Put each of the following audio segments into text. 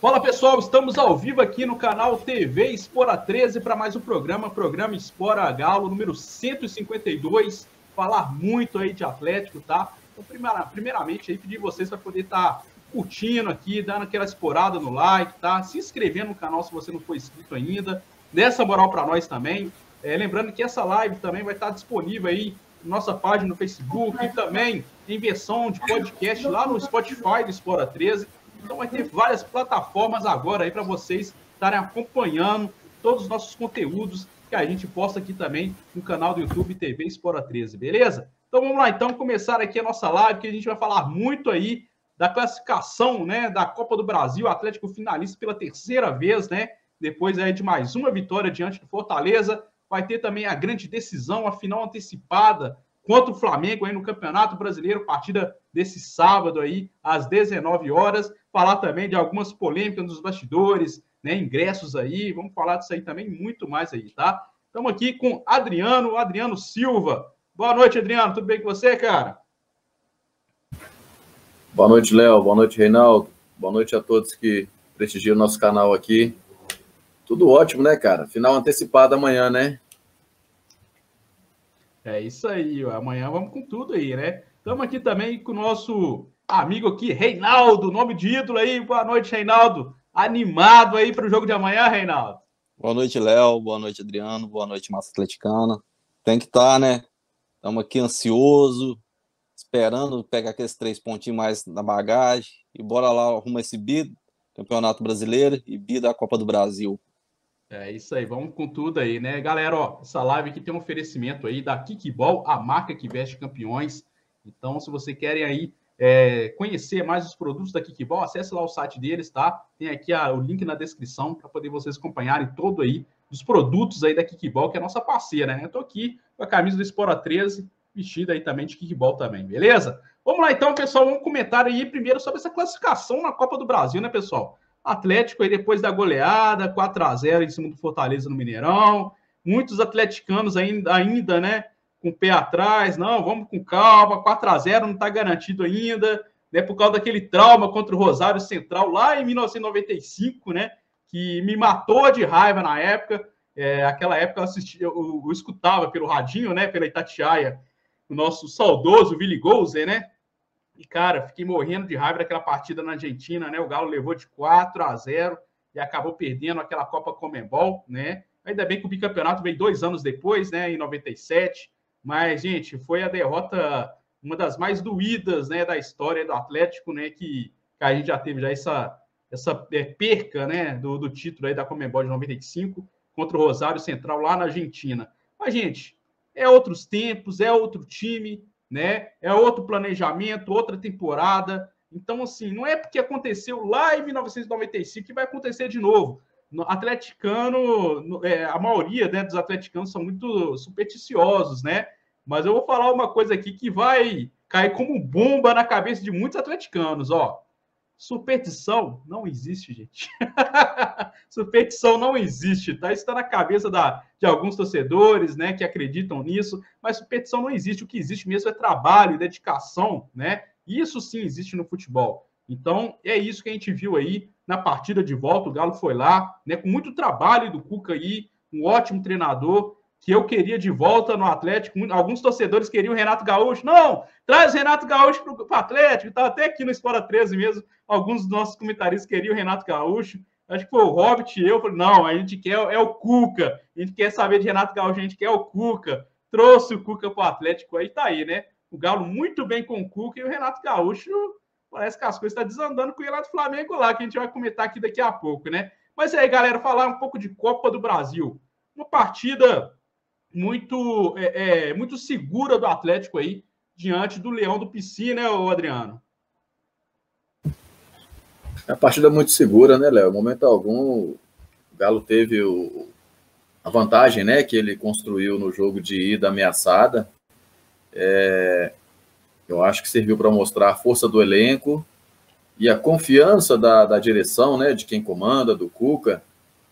Fala pessoal, estamos ao vivo aqui no canal TV Espora 13 para mais um programa, programa Espora Galo número 152. Falar muito aí de Atlético, tá? Então, primeira, primeiramente aí pedir vocês para poder estar tá curtindo aqui, dando aquela esporada no like, tá? Se inscrevendo no canal se você não for inscrito ainda. Dessa moral para nós também. É, lembrando que essa live também vai estar tá disponível aí nossa página no Facebook e também em versão de podcast lá no Spotify do Espora 13 então vai ter várias plataformas agora aí para vocês estarem acompanhando todos os nossos conteúdos que a gente posta aqui também no canal do YouTube TV Espora 13, beleza? Então vamos lá então começar aqui a nossa live que a gente vai falar muito aí da classificação, né, da Copa do Brasil, Atlético finalista pela terceira vez, né? Depois aí de mais uma vitória diante do Fortaleza, vai ter também a grande decisão, a final antecipada contra o Flamengo aí no Campeonato Brasileiro, partida desse sábado aí às 19 horas falar também de algumas polêmicas nos bastidores, né, ingressos aí, vamos falar disso aí também, muito mais aí, tá? Estamos aqui com Adriano, Adriano Silva. Boa noite, Adriano, tudo bem com você, cara? Boa noite, Léo, boa noite, Reinaldo, boa noite a todos que prestigiam o nosso canal aqui. Tudo ótimo, né, cara? Final antecipado amanhã, né? É isso aí, amanhã vamos com tudo aí, né? Estamos aqui também com o nosso amigo aqui, Reinaldo, nome de ídolo aí. Boa noite, Reinaldo. Animado aí para o jogo de amanhã, Reinaldo? Boa noite, Léo. Boa noite, Adriano. Boa noite, Massa Atleticana. Tem que estar, tá, né? Estamos aqui ansioso, esperando pegar aqueles três pontinhos mais na bagagem e bora lá arrumar esse bid, Campeonato Brasileiro e bid da Copa do Brasil. É isso aí, vamos com tudo aí, né? Galera, ó, essa live aqui tem um oferecimento aí da Kickball, a marca que veste campeões. Então, se você querem aí é, conhecer mais os produtos da Kickball, acesse lá o site deles, tá? Tem aqui a, o link na descrição para poder vocês acompanharem todo aí os produtos aí da Kickball, que é a nossa parceira, né? Eu tô aqui com a camisa do Espora 13, vestida aí também de Kickball também, beleza? Vamos lá então, pessoal, vamos comentar aí primeiro sobre essa classificação na Copa do Brasil, né, pessoal? Atlético aí depois da goleada, 4 a 0 em cima do Fortaleza no Mineirão, muitos atleticanos ainda, ainda né, com o pé atrás, não, vamos com calma, 4 a 0 não está garantido ainda, né, por causa daquele trauma contra o Rosário Central lá em 1995, né, que me matou de raiva na época. É, aquela época eu, assistia, eu, eu, escutava pelo radinho, né, pela Itatiaia, o nosso saudoso Willy Golzer, né? E, cara, fiquei morrendo de raiva daquela partida na Argentina, né? O Galo levou de 4 a 0 e acabou perdendo aquela Copa Comembol, né? Ainda bem que o bicampeonato veio dois anos depois, né? Em 97. Mas, gente, foi a derrota, uma das mais doídas né, da história do Atlético, né? Que, que a gente já teve já essa, essa é, perca né, do, do título aí da Comembol de 95 contra o Rosário Central lá na Argentina. Mas, gente, é outros tempos, é outro time, né? É outro planejamento, outra temporada. Então, assim, não é porque aconteceu lá em 1995 que vai acontecer de novo. No atleticano, é, a maioria né, dos atleticanos são muito supersticiosos, né? Mas eu vou falar uma coisa aqui que vai cair como bomba na cabeça de muitos atleticanos, ó. Superstição não existe, gente. Superstição não existe, tá? Isso está na cabeça da, de alguns torcedores, né, que acreditam nisso, mas superstição não existe. O que existe mesmo é trabalho, dedicação, né? Isso sim existe no futebol. Então, é isso que a gente viu aí na partida de volta. O Galo foi lá, né, com muito trabalho do Cuca aí, um ótimo treinador, que eu queria de volta no Atlético. Alguns torcedores queriam o Renato Gaúcho. Não, traz o Renato Gaúcho para o Atlético. Estava até aqui no Espora 13 mesmo. Alguns dos nossos comentaristas queriam o Renato Gaúcho. Acho que foi o Hobbit e eu. Falei, não, a gente quer é o Cuca. A gente quer saber de Renato Gaúcho, a gente quer o Cuca. Trouxe o Cuca para o Atlético. Aí tá aí, né? O Galo muito bem com o Cuca e o Renato Gaúcho Parece que as coisas estão tá desandando com o lá do Flamengo lá, que a gente vai comentar aqui daqui a pouco, né? Mas aí, galera, falar um pouco de Copa do Brasil. Uma partida muito, é, é, muito segura do Atlético aí, diante do Leão do PC, né, Adriano? É uma partida muito segura, né, Léo? Momento algum, o Galo teve o, a vantagem, né, que ele construiu no jogo de ida ameaçada. É, eu acho que serviu para mostrar a força do elenco e a confiança da, da direção, né, de quem comanda, do Cuca,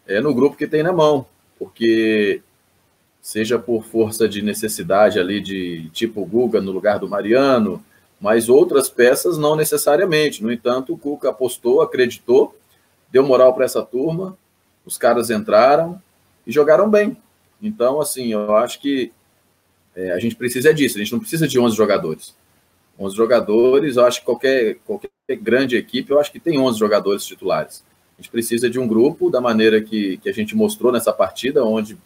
é no grupo que tem na mão, porque seja por força de necessidade ali de tipo Guga no lugar do Mariano, mas outras peças não necessariamente. No entanto, o Cuca apostou, acreditou deu moral para essa turma, os caras entraram e jogaram bem. Então, assim, eu acho que é, a gente precisa disso, a gente não precisa de 11 jogadores. 11 jogadores, eu acho que qualquer, qualquer grande equipe, eu acho que tem 11 jogadores titulares. A gente precisa de um grupo, da maneira que, que a gente mostrou nessa partida, onde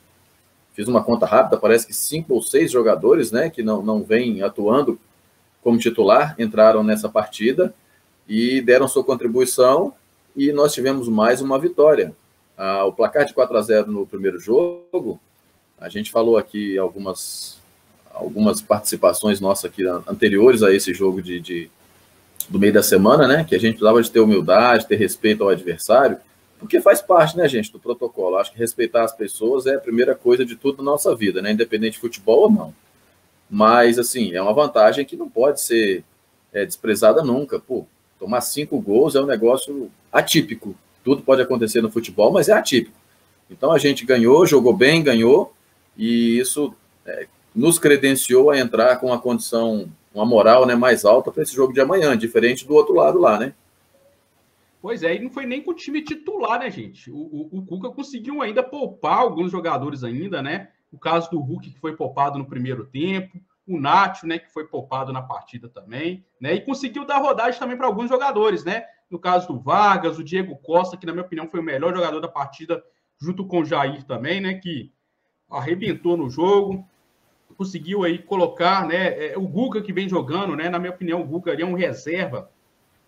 fiz uma conta rápida, parece que cinco ou seis jogadores, né, que não, não vêm atuando como titular, entraram nessa partida e deram sua contribuição e nós tivemos mais uma vitória. Ah, o placar de 4 a 0 no primeiro jogo, a gente falou aqui algumas, algumas participações nossas aqui anteriores a esse jogo de, de do meio da semana, né? Que a gente precisava de ter humildade, ter respeito ao adversário, porque faz parte, né, gente, do protocolo. Acho que respeitar as pessoas é a primeira coisa de tudo na nossa vida, né? Independente de futebol ou não. Mas, assim, é uma vantagem que não pode ser é, desprezada nunca. Pô, tomar cinco gols é um negócio atípico. Tudo pode acontecer no futebol, mas é atípico. Então a gente ganhou, jogou bem, ganhou, e isso é, nos credenciou a entrar com uma condição uma moral né, mais alta para esse jogo de amanhã, diferente do outro lado lá, né? Pois é, e não foi nem com o time titular, né, gente? O, o, o Cuca conseguiu ainda poupar alguns jogadores ainda, né? O caso do Hulk, que foi poupado no primeiro tempo, o Nacho, né, que foi poupado na partida também, né? E conseguiu dar rodagem também para alguns jogadores, né? No caso do Vargas, o Diego Costa, que na minha opinião foi o melhor jogador da partida, junto com o Jair também, né? Que arrebentou no jogo conseguiu aí colocar, né? É, o Guga que vem jogando, né? Na minha opinião, o Guga é um reserva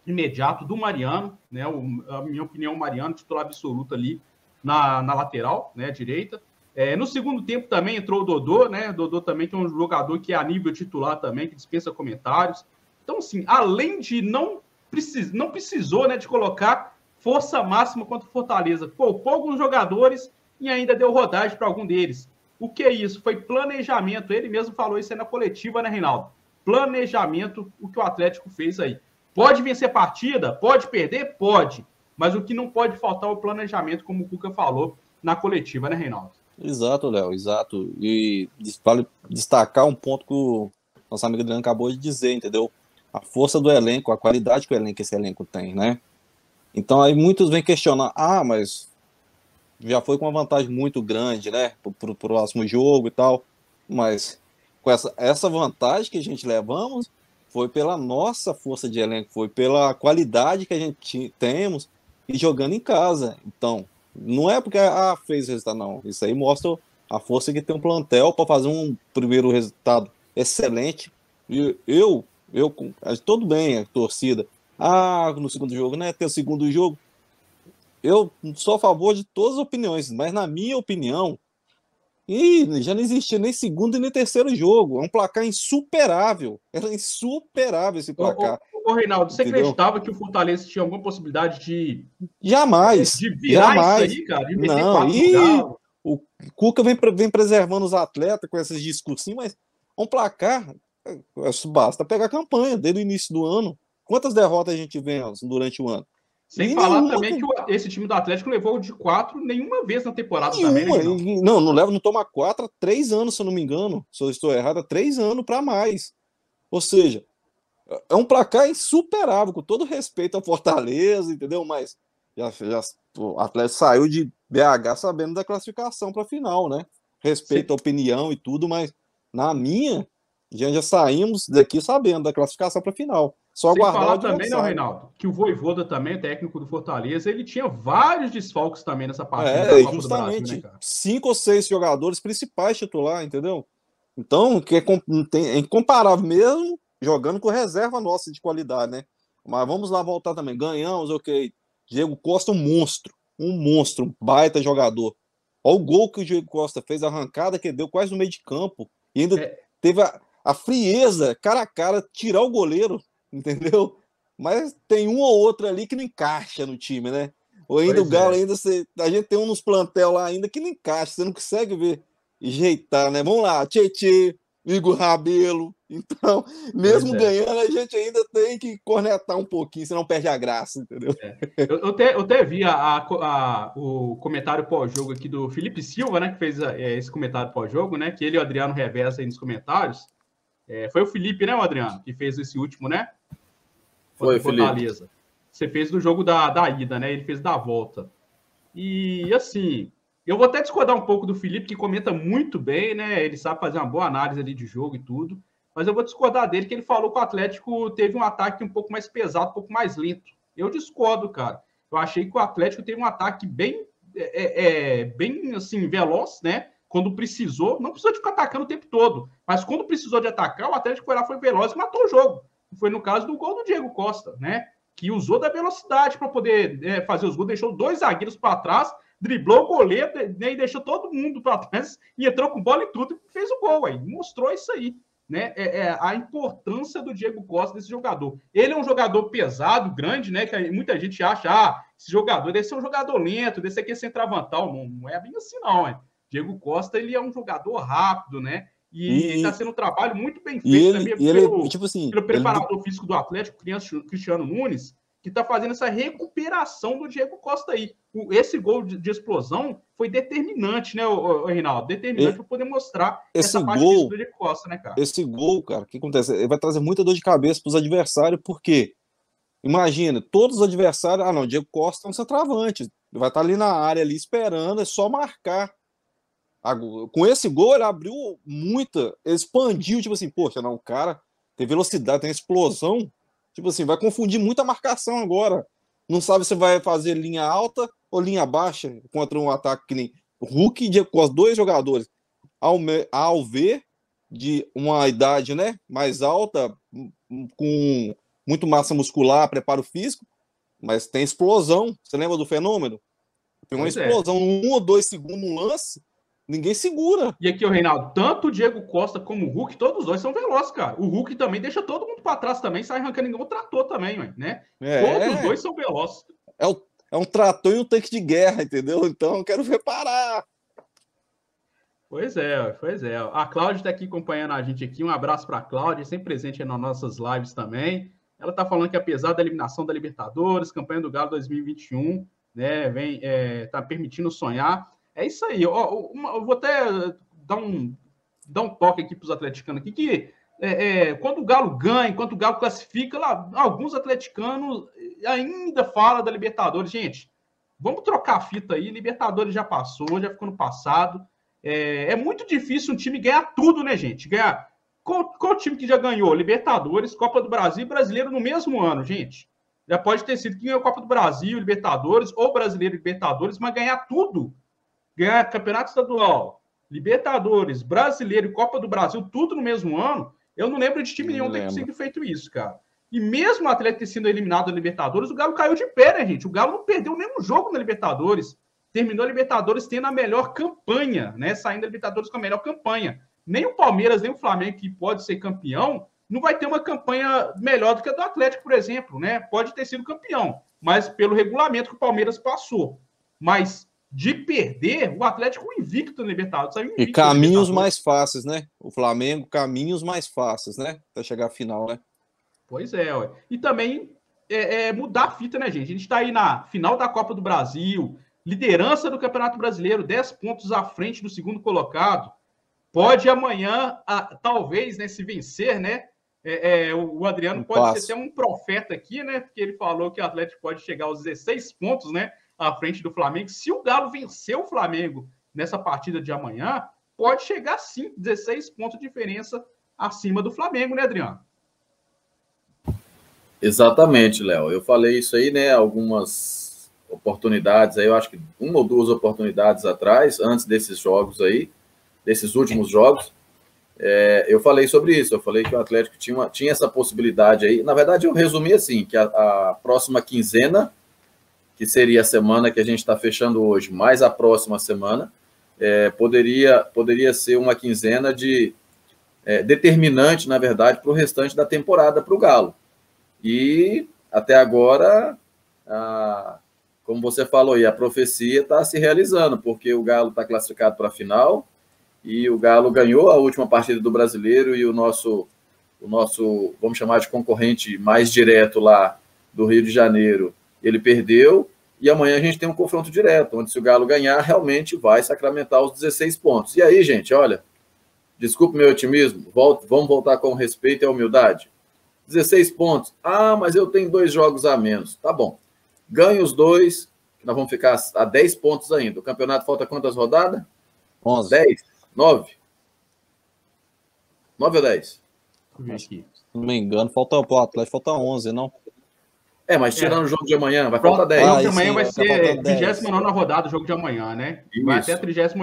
imediato do Mariano, né? O, a minha opinião, o Mariano, titular absoluto ali na, na lateral, né? Direita. É, no segundo tempo também entrou o Dodô, né? Dodô também que é um jogador que é a nível titular também, que dispensa comentários. Então, assim, além de não, precis, não precisou né, de colocar força máxima contra o Fortaleza, poupou alguns jogadores e ainda deu rodagem para algum deles. O que é isso? Foi planejamento. Ele mesmo falou isso aí na coletiva, né, Reinaldo? Planejamento, o que o Atlético fez aí. Pode vencer partida? Pode perder? Pode. Mas o que não pode faltar é o planejamento, como o Cuca falou na coletiva, né, Reinaldo? Exato, Léo, exato. E vale destacar um ponto que o nosso amigo Adriano acabou de dizer, entendeu? A força do elenco, a qualidade que o elenco, esse elenco tem, né? Então aí muitos vêm questionar, ah, mas já foi com uma vantagem muito grande, né? Para o próximo jogo e tal. Mas com essa, essa vantagem que a gente levamos foi pela nossa força de elenco, foi pela qualidade que a gente temos e jogando em casa. Então, não é porque ah, fez resultado, não. Isso aí mostra a força que tem um plantel para fazer um primeiro resultado excelente. E eu, eu, tudo bem, a torcida. Ah, no segundo jogo, né? Ter o segundo jogo eu sou a favor de todas as opiniões, mas na minha opinião, e já não existia nem segundo e nem terceiro jogo. É um placar insuperável. Era insuperável esse placar. Ô, ô, ô Reinaldo, você Entendeu? acreditava que o Fortaleza tinha alguma possibilidade de. Jamais. De virar jamais. isso aí, cara? De não, e o Cuca vem, vem preservando os atletas com essas discussões, mas um placar. Basta pegar a campanha desde o início do ano. Quantas derrotas a gente vê durante o ano? Sem falar também que esse time do Atlético levou de quatro nenhuma vez na temporada nenhuma. também. Né, não, não leva, não toma quatro há três anos, se eu não me engano. Se eu estou errado, há três anos para mais. Ou seja, é um placar insuperável, com todo respeito ao Fortaleza, entendeu? Mas já, já, o Atlético saiu de BH sabendo da classificação para a final, né? Respeito Sim. à opinião e tudo, mas na minha, já, já saímos daqui sabendo da classificação para a final. Só Sem falar também, não, Reinaldo, que o Voivoda também, técnico do Fortaleza, ele tinha vários desfalques também nessa partida. É, justamente. Brasil, né, cinco ou seis jogadores principais titular, entendeu? Então, que é, é incomparável mesmo jogando com reserva nossa de qualidade, né? Mas vamos lá voltar também. Ganhamos, ok. Diego Costa, um monstro. Um monstro, um baita jogador. Olha o gol que o Diego Costa fez, a arrancada que deu quase no meio de campo. E ainda é. teve a, a frieza, cara a cara, tirar o goleiro entendeu? Mas tem um ou outro ali que não encaixa no time, né? Ou ainda pois o Galo, é. ainda você, a gente tem um nos plantel lá ainda que não encaixa, você não consegue ver jeitar, né? Vamos lá, Tietê, Igor Rabelo. Então, mesmo é. ganhando, a gente ainda tem que cornetar um pouquinho, senão perde a graça, entendeu? É. Eu, eu, até, eu até vi a, a, o comentário pós-jogo aqui do Felipe Silva, né? Que fez a, é, esse comentário pós-jogo, né? Que ele e o Adriano reversa aí nos comentários. É, foi o Felipe, né, o Adriano, que fez esse último, né? Fortaleza. Você fez do jogo da, da ida, né? Ele fez da volta. E assim, eu vou até discordar um pouco do Felipe, que comenta muito bem, né? Ele sabe fazer uma boa análise ali de jogo e tudo. Mas eu vou discordar dele, que ele falou que o Atlético teve um ataque um pouco mais pesado, um pouco mais lento. Eu discordo, cara. Eu achei que o Atlético teve um ataque bem, é, é, é bem assim, veloz, né? Quando precisou, não precisou de ficar atacando o tempo todo, mas quando precisou de atacar, o Atlético foi lá, foi veloz e matou o jogo. Foi no caso do gol do Diego Costa, né? Que usou da velocidade para poder é, fazer os gols, deixou dois zagueiros para trás, driblou o goleiro né, e deixou todo mundo para trás e entrou com bola e tudo e fez o gol aí. Mostrou isso aí né, é, é, a importância do Diego Costa desse jogador. Ele é um jogador pesado, grande, né? Que muita gente acha, ah, esse jogador deve ser um jogador lento, desse aqui é centravantal. Não, não é bem assim, não. É. Diego Costa, ele é um jogador rápido, né? E está sendo um trabalho muito bem feito ele, também pelo, ele, tipo assim, pelo preparador ele... físico do Atlético, Cristiano Nunes, que está fazendo essa recuperação do Diego Costa aí. O, esse gol de, de, explosão foi determinante, né, o, o Reinaldo? Determinante para poder mostrar esse gol, do Diego Costa, né, cara? Esse gol, cara, o que acontece? Ele vai trazer muita dor de cabeça para os adversários, porque imagina, todos os adversários, ah, não, o Diego Costa é um centroavante, ele vai estar tá ali na área, ali esperando, é só marcar. Com esse gol, ele abriu muita, ele expandiu, tipo assim, poxa, não, o cara tem velocidade, tem explosão, Tipo assim, vai confundir muita marcação agora. Não sabe se vai fazer linha alta ou linha baixa contra um ataque que nem Hulk de, com os dois jogadores. Ao, ao ver de uma idade né, mais alta, com muito massa muscular, preparo físico, mas tem explosão. Você lembra do fenômeno? Tem uma pois é. explosão, é. um ou dois segundos no lance, Ninguém segura. E aqui, o Reinaldo, tanto o Diego Costa como o Hulk, todos os dois são velozes, cara. O Hulk também deixa todo mundo para trás também, sai arrancando igual o trator também, né? É. Todos os dois são velozes. É, o, é um trator e um tanque de guerra, entendeu? Então eu quero ver parar. Pois é, pois é. A Cláudia está aqui acompanhando a gente aqui. Um abraço para a Cláudia, sempre presente nas nossas lives também. Ela está falando que apesar da eliminação da Libertadores, campanha do Galo 2021, né, vem, é, tá permitindo sonhar. É isso aí. Eu, eu vou até dar um, dar um toque aqui para os atleticanos aqui, que é, é, quando o Galo ganha, enquanto o Galo classifica, lá, alguns atleticanos ainda falam da Libertadores. Gente, vamos trocar a fita aí. Libertadores já passou, já ficou no passado. É, é muito difícil um time ganhar tudo, né, gente? Ganhar. Qual, qual time que já ganhou? Libertadores, Copa do Brasil e Brasileiro no mesmo ano, gente? Já pode ter sido que ganhou Copa do Brasil, Libertadores, ou Brasileiro e Libertadores, mas ganhar tudo ganhar campeonato estadual, Libertadores, Brasileiro e Copa do Brasil, tudo no mesmo ano, eu não lembro de time nenhum ter conseguido feito isso, cara. E mesmo o Atlético ter sido eliminado da Libertadores, o Galo caiu de pé, né, gente? O Galo não perdeu nenhum jogo na Libertadores. Terminou a Libertadores tendo a melhor campanha, né? Saindo da Libertadores com a melhor campanha. Nem o Palmeiras, nem o Flamengo, que pode ser campeão, não vai ter uma campanha melhor do que a do Atlético, por exemplo, né? Pode ter sido campeão, mas pelo regulamento que o Palmeiras passou. Mas de perder, o Atlético invicto no Libertadores. Invicto e caminhos mais fáceis, né? O Flamengo, caminhos mais fáceis, né? Para chegar à final, né? Pois é, ué. e também é, é, mudar a fita, né, gente? A gente está aí na final da Copa do Brasil, liderança do Campeonato Brasileiro, 10 pontos à frente do segundo colocado. Pode amanhã, a, talvez, né, se vencer, né? É, é, o Adriano um pode passo. ser até um profeta aqui, né? Porque ele falou que o Atlético pode chegar aos 16 pontos, né? À frente do Flamengo. Se o Galo vencer o Flamengo nessa partida de amanhã, pode chegar sim 16 pontos de diferença acima do Flamengo, né, Adriano? Exatamente, Léo. Eu falei isso aí, né? Algumas oportunidades aí, eu acho que uma ou duas oportunidades atrás, antes desses jogos aí, desses últimos jogos, é, eu falei sobre isso. Eu falei que o Atlético tinha, uma, tinha essa possibilidade aí. Na verdade, eu resumi assim: que a, a próxima quinzena que seria a semana que a gente está fechando hoje, mais a próxima semana, é, poderia, poderia ser uma quinzena de é, determinante, na verdade, para o restante da temporada para o Galo. E até agora, a, como você falou, e a profecia está se realizando, porque o Galo está classificado para a final e o Galo ganhou a última partida do brasileiro e o nosso, o nosso, vamos chamar de concorrente mais direto lá do Rio de Janeiro ele perdeu, e amanhã a gente tem um confronto direto, onde se o Galo ganhar, realmente vai sacramentar os 16 pontos. E aí, gente, olha, desculpe meu otimismo, volto, vamos voltar com respeito e humildade. 16 pontos. Ah, mas eu tenho dois jogos a menos. Tá bom. Ganha os dois, nós vamos ficar a 10 pontos ainda. O campeonato falta quantas rodadas? 11. 10? 9? 9 ou 10? Se não me engano, falta o Atlético, falta 11, não? É, mas tirando é. o jogo de amanhã, vai faltar 10. O jogo de amanhã vai ser 29 rodada, o jogo de amanhã, né? Isso. Vai até a 38.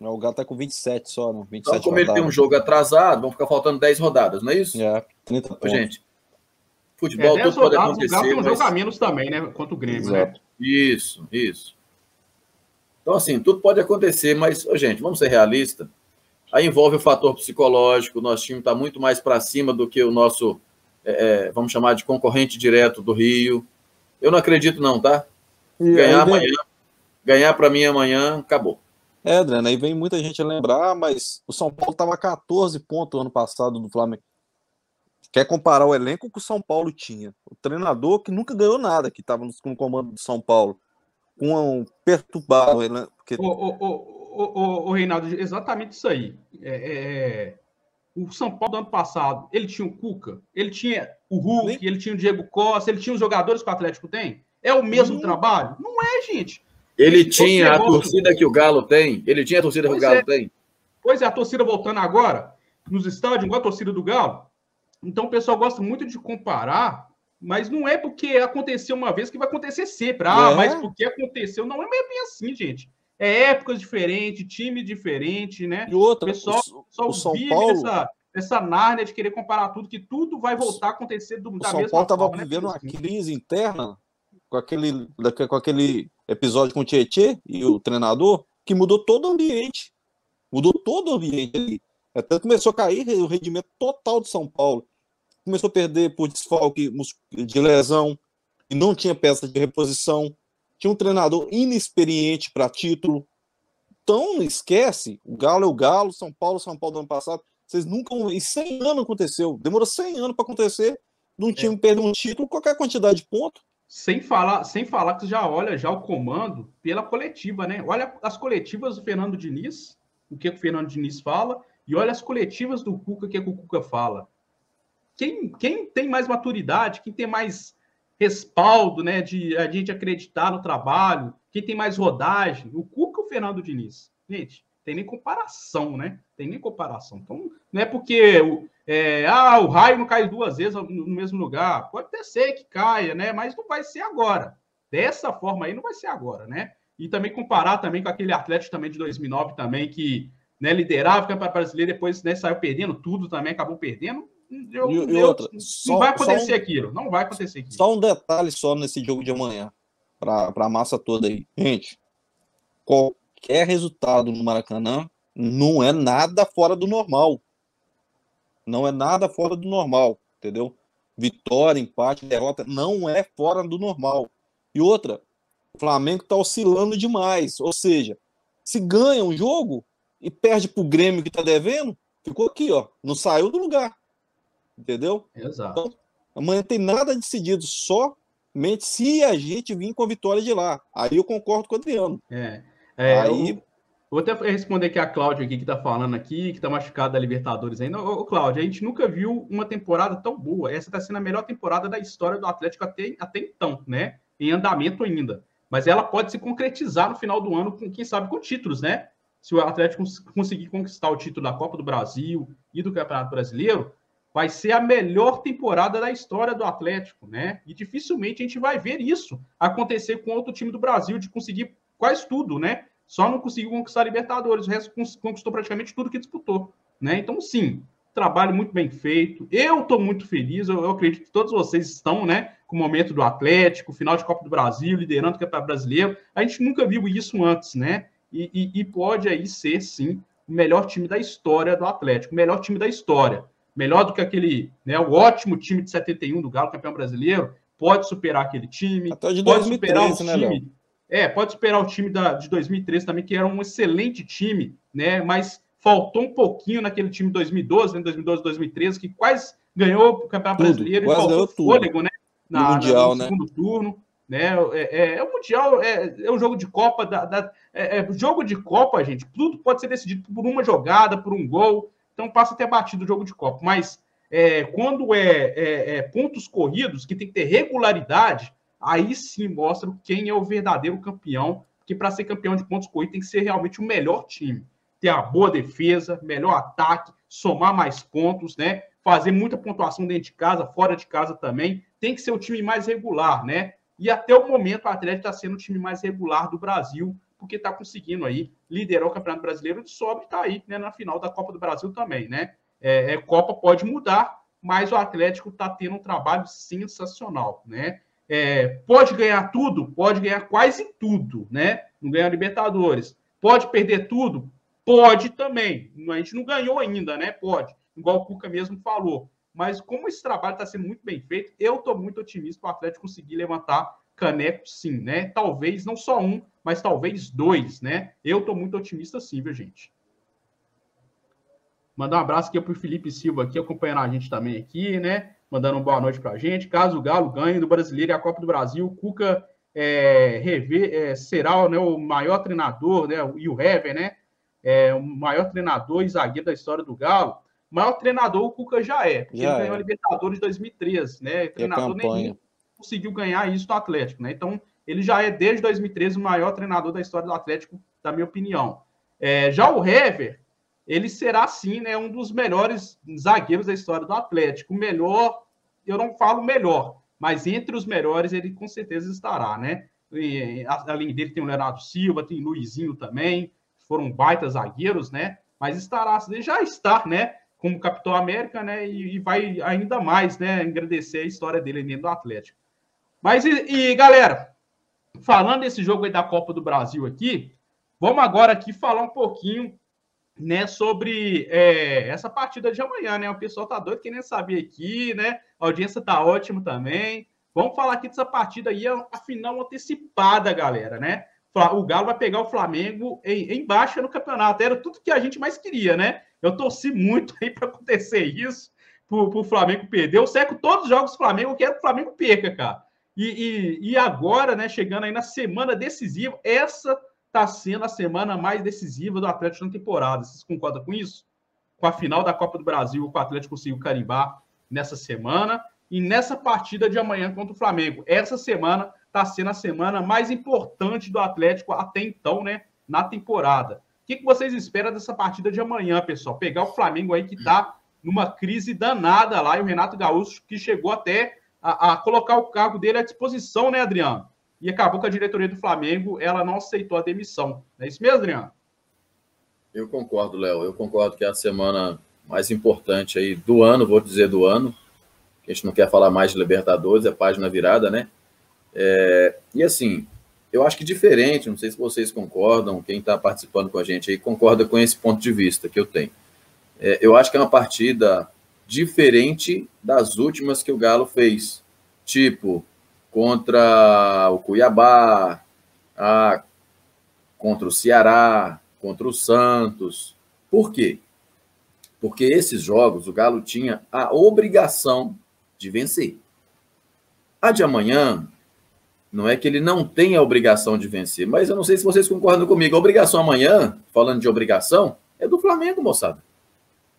O Galo tá com 27 só, não? 27 então, como rodadas. ele tem um jogo atrasado, vão ficar faltando 10 rodadas, não é isso? É, 30 pontos. Gente, futebol, é, tudo pode acontecer. O Galo tem um mas... jogo a menos também, né? Contra o Grêmio, né? Exato. né? Isso, isso. Então, assim, tudo pode acontecer, mas, gente, vamos ser realistas. Aí envolve o fator psicológico, o nosso time está muito mais para cima do que o nosso, é, é, vamos chamar de concorrente direto do Rio. Eu não acredito, não, tá? E ganhar amanhã, vem... ganhar para mim amanhã, acabou. É, Adriano, aí vem muita gente a lembrar, mas o São Paulo estava 14 pontos ano passado do Flamengo. Quer comparar o elenco que o São Paulo tinha? O treinador que nunca ganhou nada, que estava no comando do São Paulo, com um perturbado. Né? Porque... O, o, o, o, Reinaldo, exatamente isso aí. É, é, é, o São Paulo do ano passado, ele tinha o Cuca, ele tinha o Hulk, ele tinha o Diego Costa, ele tinha os jogadores que o Atlético tem? É o mesmo trabalho? Não é, gente. Ele tinha a torcida que o Galo tem. Ele tinha a torcida pois que o Galo é. tem. Pois é, a torcida voltando agora nos estádios, igual a torcida do Galo. Então o pessoal gosta muito de comparar, mas não é porque aconteceu uma vez que vai acontecer sempre. Ah, é. mas porque aconteceu. Não é bem assim, gente. É épocas diferentes, time diferente, né? E outra, o pessoal o, só o São Paulo... essa, essa Nárnia de querer comparar tudo, que tudo vai voltar a acontecer do, da o São Paulo estava né? vivendo uma crise interna com aquele, com aquele episódio com o Tietê e o treinador, que mudou todo o ambiente. Mudou todo o ambiente ali. Até começou a cair o rendimento total de São Paulo. Começou a perder por desfalque de lesão e não tinha peça de reposição. Tinha um treinador inexperiente para título. Então, não esquece, o Galo é o Galo, São Paulo, São Paulo do ano passado. Vocês nunca. Em 100 anos aconteceu. Demorou 100 anos para acontecer de um time é. perder um título, qualquer quantidade de ponto. Sem falar, sem falar que já olha já o comando pela coletiva, né? Olha as coletivas do Fernando Diniz, o que, o Fernando Diniz fala, e olha as coletivas do Cuca, o que, que o Cuca fala. Quem, quem tem mais maturidade, quem tem mais respaldo, né, de a gente acreditar no trabalho, quem tem mais rodagem, o Cuca ou o Fernando Diniz? Gente, tem nem comparação, né? Tem nem comparação. Então, não é porque o, é, ah, o raio não cai duas vezes no mesmo lugar. Pode até ser que caia, né? Mas não vai ser agora. Dessa forma aí, não vai ser agora, né? E também comparar também com aquele Atlético também de 2009 também, que né, liderava o Campeonato Brasileiro, depois né, saiu perdendo tudo também, acabou perdendo. Eu, e, e outra, não só, vai acontecer um, aquilo. Não vai acontecer aquilo. Só um detalhe só nesse jogo de amanhã, para a massa toda aí. Gente, qualquer resultado no Maracanã não é nada fora do normal. Não é nada fora do normal, entendeu? Vitória, empate, derrota, não é fora do normal. E outra, o Flamengo está oscilando demais. Ou seja, se ganha um jogo e perde para o Grêmio que está devendo, ficou aqui, ó. Não saiu do lugar. Entendeu? Exato. Então, amanhã tem nada decidido, somente se a gente vir com a vitória de lá. Aí eu concordo com o Adriano. É. é Aí Vou até responder aqui a Cláudia aqui, que está falando aqui, que está machucada da Libertadores ainda. Ô, Cláudia, a gente nunca viu uma temporada tão boa. Essa está sendo a melhor temporada da história do Atlético até, até então, né? Em andamento ainda. Mas ela pode se concretizar no final do ano, com, quem sabe, com títulos, né? Se o Atlético conseguir conquistar o título da Copa do Brasil e do Campeonato Brasileiro, vai ser a melhor temporada da história do Atlético, né? E dificilmente a gente vai ver isso acontecer com outro time do Brasil, de conseguir quase tudo, né? Só não conseguiu conquistar a Libertadores, o resto conquistou praticamente tudo que disputou. Né? Então, sim, trabalho muito bem feito. Eu estou muito feliz, eu, eu, acredito que todos vocês estão, né? Com o momento do Atlético, final de Copa do Brasil, liderando o Campeonato Brasileiro. A gente nunca viu isso antes, né? E, e, e, pode aí ser, sim, o melhor time da história do Atlético, o melhor time da história. Melhor do que aquele, né? O ótimo time de 71 do Galo, campeão brasileiro, pode superar aquele time. Até de pode 2013, superar o né, time. É, pode esperar o time da, de 2013 também, que era um excelente time, né? Mas faltou um pouquinho naquele time de 2012, né? 2012, 2013, que quase ganhou o Campeonato tudo, Brasileiro e faltou fôlego, né? Na, no Mundial, no né? segundo turno. Né? É, é, é, o Mundial, é, é um jogo de Copa. Da, da é, é, jogo de Copa, gente, tudo pode ser decidido por uma jogada, por um gol. Então passa até batido o jogo de Copa. Mas é, quando é, é, é, pontos corridos, que tem que ter regularidade, aí sim mostra quem é o verdadeiro campeão, porque para ser campeão de pontos corridos tem que ser realmente o melhor time. Ter a boa defesa, melhor ataque, somar mais pontos, né? Fazer muita pontuação dentro de casa, fora de casa também. Tem que ser o time mais regular, né? E até o momento o Atlético está sendo o time mais regular do Brasil, porque está conseguindo aí liderar o Campeonato Brasileiro de sobra e está aí né, na final da Copa do Brasil também, né? É, é, Copa pode mudar, mas o Atlético está tendo um trabalho sensacional, né? É, pode ganhar tudo? Pode ganhar quase tudo, né? Não ganha Libertadores. Pode perder tudo? Pode também. A gente não ganhou ainda, né? Pode. Igual o Cuca mesmo falou. Mas como esse trabalho está sendo muito bem feito, eu estou muito otimista para o Atlético conseguir levantar caneco, sim, né? Talvez não só um, mas talvez dois, né? Eu estou muito otimista, sim, viu, gente? Mandar um abraço aqui para o Felipe Silva aqui acompanhando a gente também aqui, né? Mandando uma boa noite para a gente. Caso o Galo ganhe do Brasileiro e a Copa do Brasil, o Cuca é, rever, é, será né, o maior treinador, né? E o Hever, né? É, o maior treinador e zagueiro da história do Galo. O maior treinador o Cuca já é, porque já ele ganhou a Libertadores 2013, né? Treinador nem conseguiu ganhar isso do Atlético, né? Então, ele já é, desde 2013, o maior treinador da história do Atlético, na minha opinião. É, já o Hever, ele será sim, né, um dos melhores zagueiros da história do Atlético. O melhor, eu não falo melhor, mas entre os melhores ele com certeza estará, né? E, além dele tem o Leonardo Silva, tem o Luizinho também, foram baitas zagueiros, né? Mas estará, já está, né? Como Capitão América, né? E, e vai ainda mais, né? Agradecer a história dele dentro do Atlético. Mas e, e galera, falando desse jogo aí da Copa do Brasil aqui, vamos agora aqui falar um pouquinho né, sobre é, essa partida de amanhã, né? O pessoal tá doido querendo saber aqui, né? A audiência tá ótima também. Vamos falar aqui dessa partida aí, a final antecipada, galera, né? O Galo vai pegar o Flamengo em, em baixa no campeonato. Era tudo que a gente mais queria, né? Eu torci muito aí para acontecer isso, para o Flamengo perder. Eu seco todos os jogos do Flamengo, eu quero que o Flamengo perca, cara. E, e, e agora, né, chegando aí na semana decisiva, essa está sendo a semana mais decisiva do Atlético na temporada. Vocês concordam com isso? Com a final da Copa do Brasil, o Atlético conseguiu carimbar nessa semana e nessa partida de amanhã contra o Flamengo. Essa semana está sendo a semana mais importante do Atlético até então, né? Na temporada. O que, que vocês esperam dessa partida de amanhã, pessoal? Pegar o Flamengo aí que está numa crise danada lá e o Renato Gaúcho que chegou até a, a colocar o cargo dele à disposição, né, Adriano? e acabou que a diretoria do Flamengo ela não aceitou a demissão. É isso mesmo, Adriano? Eu concordo, Léo. Eu concordo que é a semana mais importante aí do ano, vou dizer do ano. A gente não quer falar mais de Libertadores, é página virada, né? É, e assim, eu acho que diferente, não sei se vocês concordam, quem está participando com a gente aí concorda com esse ponto de vista que eu tenho. É, eu acho que é uma partida diferente das últimas que o Galo fez. Tipo, contra o Cuiabá, a, contra o Ceará, contra o Santos. Por quê? Porque esses jogos o Galo tinha a obrigação de vencer. A de amanhã, não é que ele não tem a obrigação de vencer, mas eu não sei se vocês concordam comigo. A obrigação amanhã, falando de obrigação, é do Flamengo, moçada.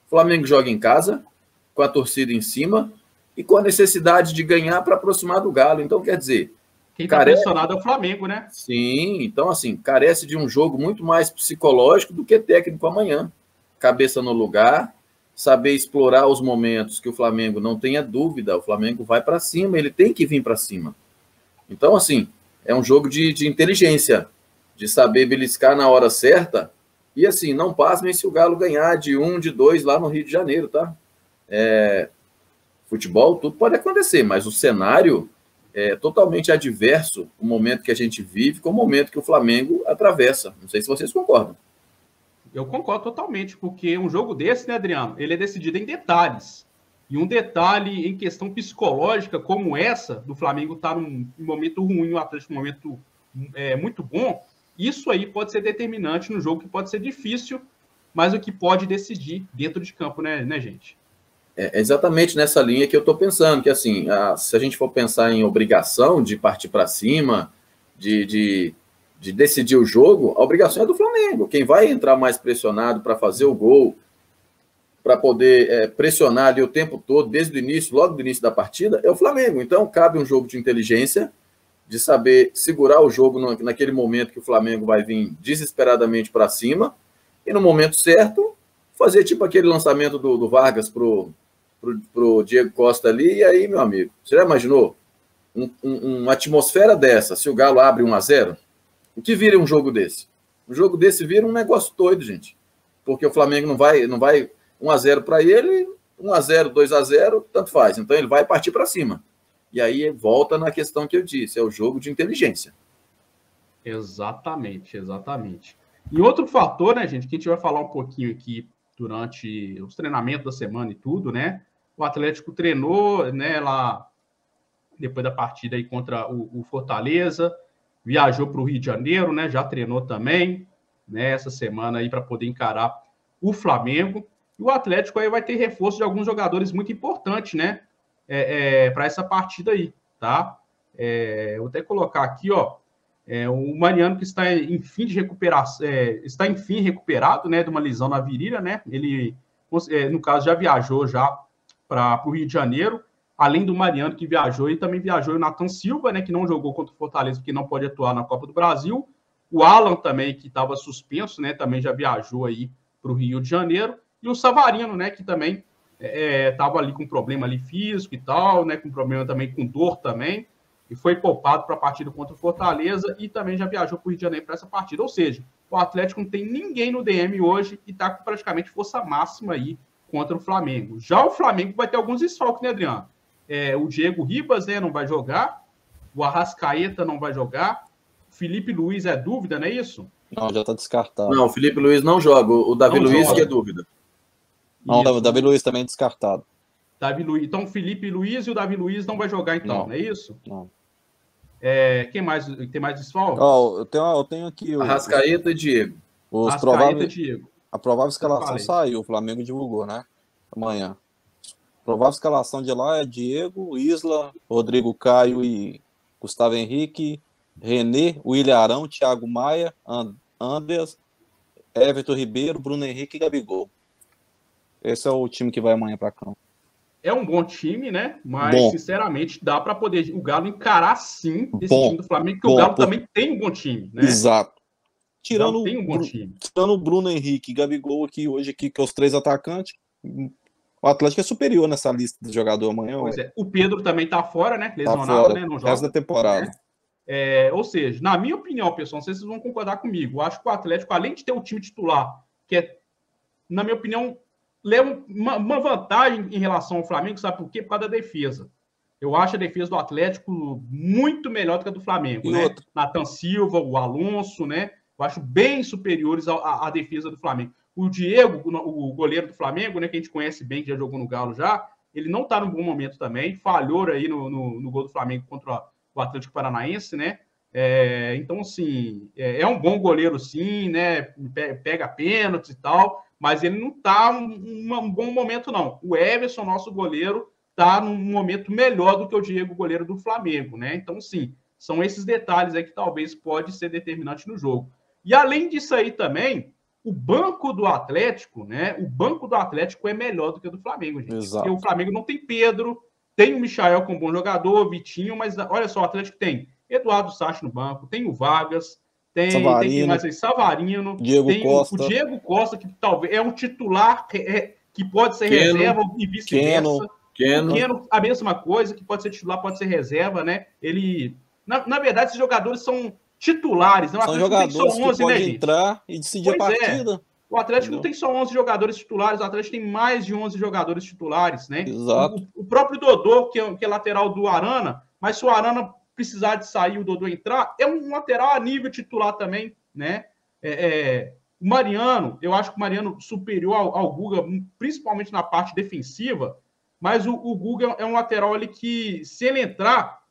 O Flamengo joga em casa, com a torcida em cima, e com a necessidade de ganhar para aproximar do Galo. Então, quer dizer. Quem está carece... pressionado é o Flamengo, né? Sim, então, assim, carece de um jogo muito mais psicológico do que técnico amanhã. Cabeça no lugar, saber explorar os momentos que o Flamengo não tenha dúvida, o Flamengo vai para cima, ele tem que vir para cima. Então, assim, é um jogo de, de inteligência, de saber beliscar na hora certa. E assim, não pasmem se o Galo ganhar de um, de dois lá no Rio de Janeiro, tá? É, futebol, tudo pode acontecer, mas o cenário é totalmente adverso o momento que a gente vive com o momento que o Flamengo atravessa. Não sei se vocês concordam. Eu concordo totalmente, porque um jogo desse, né, Adriano, ele é decidido em detalhes. E um detalhe em questão psicológica, como essa, do Flamengo estar tá num momento ruim, o Atlético num momento é, muito bom, isso aí pode ser determinante no jogo que pode ser difícil, mas o que pode decidir dentro de campo, né, né gente? É exatamente nessa linha que eu estou pensando, que assim, a, se a gente for pensar em obrigação de partir para cima, de, de, de, decidir o jogo, a obrigação é do Flamengo. Quem vai entrar mais pressionado para fazer o gol, para poder é, pressionar ali o tempo todo, desde o início, logo do início da partida, é o Flamengo. Então, cabe um jogo de inteligência, de saber segurar o jogo no, naquele momento que o Flamengo vai vir desesperadamente para cima, e no momento certo, fazer tipo aquele lançamento do, do Vargas pro, pro, pro Diego Costa ali, e aí, meu amigo, você já imaginou? Um, um, uma atmosfera dessa, se o Galo abre 1 a 0 o que vira um jogo desse? Um jogo desse vira um negócio doido, gente. Porque o Flamengo não vai, não vai 1 a 0 para ele, 1 a 0, 2 a 0, tanto faz. Então ele vai partir para cima. E aí volta na questão que eu disse, é o jogo de inteligência. Exatamente, exatamente. E outro fator, né, gente, que a gente vai falar um pouquinho aqui durante os treinamentos da semana e tudo, né? O Atlético treinou, né, lá depois da partida aí contra o, o Fortaleza, viajou para o Rio de Janeiro, né? Já treinou também, né? Essa semana aí para poder encarar o Flamengo. E o Atlético aí vai ter reforço de alguns jogadores muito importantes, né? É, é, para essa partida aí, tá? É, vou até colocar aqui, ó. É, o Mariano que está em fim de recuperação, é, está em fim recuperado, né? De uma lesão na virilha, né? Ele, é, no caso, já viajou já para o Rio de Janeiro além do Mariano, que viajou, e também viajou o Nathan Silva, né, que não jogou contra o Fortaleza, porque não pode atuar na Copa do Brasil. O Alan também, que estava suspenso, né, também já viajou aí para o Rio de Janeiro. E o Savarino, né, que também estava é, ali com problema ali físico e tal, né, com problema também com dor também, e foi poupado para a partida contra o Fortaleza e também já viajou para o Rio de Janeiro para essa partida. Ou seja, o Atlético não tem ninguém no DM hoje e está com praticamente força máxima aí contra o Flamengo. Já o Flamengo vai ter alguns desfalques, né, Adriano? É, o Diego Ribas né, não vai jogar, o Arrascaeta não vai jogar, o Felipe Luiz é dúvida, não é isso? Não, já está descartado. Não, o Felipe Luiz não joga, o Davi não Luiz joga. que é dúvida. Não, o Davi Luiz também é descartado. Davi Luiz. Então, o Felipe Luiz e o Davi Luiz não vai jogar, então, não, não é isso? Não. É, quem mais tem mais desfalque? Oh, eu, tenho, eu tenho aqui o. Arrascaeta e Diego. Os Arrascaeta prováveis, e Diego. A provável escalação saiu, o Flamengo divulgou, né? Amanhã. Provável escalação de lá é Diego, Isla, Rodrigo Caio e Gustavo Henrique, René, William Arão, Thiago Maia, And Andreas, Everton Ribeiro, Bruno Henrique e Gabigol. Esse é o time que vai amanhã para campo. É um bom time, né? Mas, bom. sinceramente, dá para poder o Galo encarar sim esse bom. time do Flamengo, porque bom, o Galo também tem um bom time, né? Exato. Tirando, tem um bom time. tirando o Bruno Henrique e Gabigol aqui hoje, aqui, que é os três atacantes, o Atlético é superior nessa lista de jogador amanhã. Pois é. O Pedro também tá fora, né? Tá Lesionado, tá fora, né? Não joga. Da temporada. É, ou seja, na minha opinião, pessoal, não sei se vocês vão concordar comigo. Eu acho que o Atlético, além de ter o time titular, que é, na minha opinião, leva uma, uma vantagem em relação ao Flamengo, sabe por quê? Por causa da defesa. Eu acho a defesa do Atlético muito melhor do que a do Flamengo, e né? Outro. Nathan Silva, o Alonso, né? Eu acho bem superiores à, defesa do Flamengo. O Diego, o goleiro do Flamengo, né, que a gente conhece bem, que já jogou no Galo já, ele não está num bom momento também, falhou aí no, no, no, gol do Flamengo contra o Atlético Paranaense, né? É, então, assim, é, é, um bom goleiro, sim, né? Pega pênaltis e tal, mas ele não está num um bom momento, não. O Everson, nosso goleiro, está num momento melhor do que o Diego, goleiro do Flamengo, né? Então, sim, são esses detalhes aí que talvez pode ser determinante no jogo. E além disso aí também, o banco do Atlético, né? O banco do Atlético é melhor do que o do Flamengo, gente. Exato. Porque o Flamengo não tem Pedro, tem o Michael como bom jogador, Vitinho, mas olha só, o Atlético tem Eduardo Sacha no banco, tem o Vargas, tem, Savarino, tem mais aí, Savarino, Diego tem Costa. O, Diego Costa, que talvez é um titular que, é, que pode ser Keno, reserva e vice-versa. Keno. Keno, a mesma coisa, que pode ser titular, pode ser reserva, né? Ele. Na, na verdade, esses jogadores são titulares. Não, São jogadores 11, que podem né, entrar e decidir pois a é. partida. É. O Atlético não tem só 11 jogadores titulares, o Atlético tem mais de 11 jogadores titulares, né? Exato. O, o próprio Dodô, que é, que é, lateral do Arana, mas se o Arana precisar de sair o Dodô entrar, é um lateral a nível titular também, né? É, é, o Mariano, eu acho que o Mariano superior ao, ao Guga, principalmente na parte defensiva, mas o, o Guga é um lateral ali que, se ele entrar,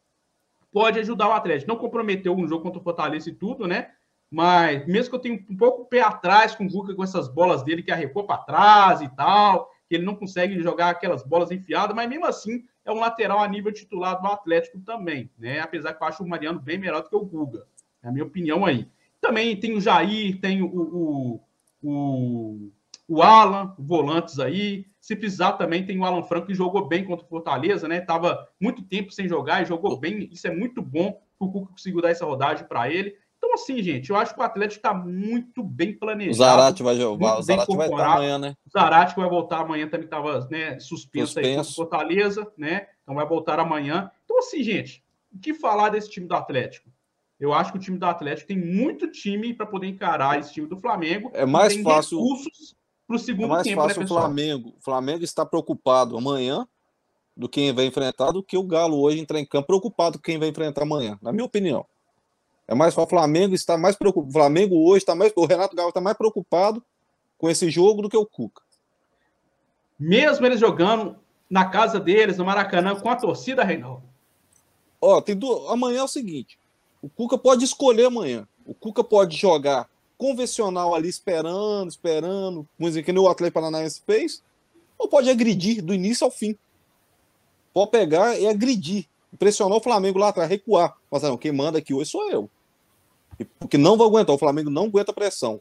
pode ajudar o Atlético. Não comprometeu um jogo contra o Fortaleza e tudo, né? Mas mesmo que eu tenha um pouco o pé atrás com o Guga, com essas bolas dele que arrecou para trás e tal, que ele não consegue jogar aquelas bolas enfiadas, mas mesmo assim é um lateral a nível titular do Atlético também, né? Apesar que eu acho o Mariano bem melhor do que o Guga, é a minha opinião aí. Também tem o Jair, tem o, o, o, o Alan, volantes aí. Se precisar também, tem o Alan Franco que jogou bem contra o Fortaleza, né? Tava muito tempo sem jogar e jogou bem. Isso é muito bom que o Cuca conseguiu dar essa rodagem para ele. Então, assim, gente, eu acho que o Atlético está muito bem planejado. O Zarate vai jogar, o Zarate vai estar amanhã, né? O Zarate vai voltar amanhã também estava né, suspenso, suspenso. aí com Fortaleza, né? Então vai voltar amanhã. Então, assim, gente, o que falar desse time do Atlético? Eu acho que o time do Atlético tem muito time para poder encarar esse time do Flamengo. É mais fácil. Recursos para o segundo é mais tempo, fácil né, o Flamengo. O Flamengo está preocupado amanhã do quem vai enfrentar do que o Galo hoje entrar em campo preocupado com quem vai enfrentar amanhã, na minha opinião. É mais o Flamengo está mais preocupado. O Flamengo hoje está mais. O Renato Galo está mais preocupado com esse jogo do que o Cuca. Mesmo eles jogando na casa deles, no Maracanã, com a torcida, Reinaldo. Ó, tem do... amanhã é o seguinte: o Cuca pode escolher amanhã. O Cuca pode jogar convencional ali, esperando, esperando, como que nem o Atlético Paranaense fez, ou pode agredir do início ao fim. Pode pegar e agredir. Pressionar o Flamengo lá atrás, recuar. Mas não, quem manda aqui hoje sou eu. Porque não vai aguentar. O Flamengo não aguenta pressão.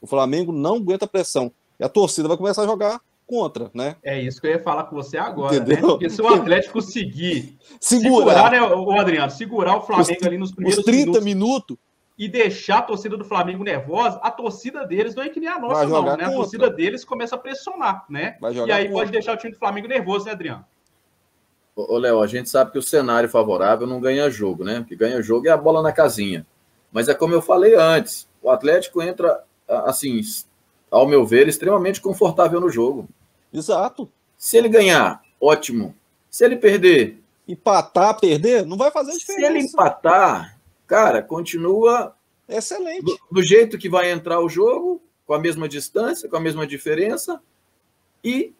O Flamengo não aguenta pressão. E a torcida vai começar a jogar contra, né? É isso que eu ia falar com você agora, né? Porque se o Atlético conseguir segurar, segurar né, o Adriano, segurar o Flamengo os, ali nos primeiros os 30 minutos, minutos, e deixar a torcida do Flamengo nervosa, a torcida deles não é que nem a nossa, não, né? A torcida deles começa a pressionar, né? e aí contra. pode deixar o time do Flamengo nervoso, né, Adriano? Ô, Léo, a gente sabe que o cenário favorável não ganha jogo, né? O que ganha jogo é a bola na casinha. Mas é como eu falei antes, o Atlético entra, assim, ao meu ver, extremamente confortável no jogo. Exato. Se ele ganhar, ótimo. Se ele perder. Empatar, perder, não vai fazer diferença. Se ele empatar, cara, continua. Excelente. Do, do jeito que vai entrar o jogo, com a mesma distância, com a mesma diferença. E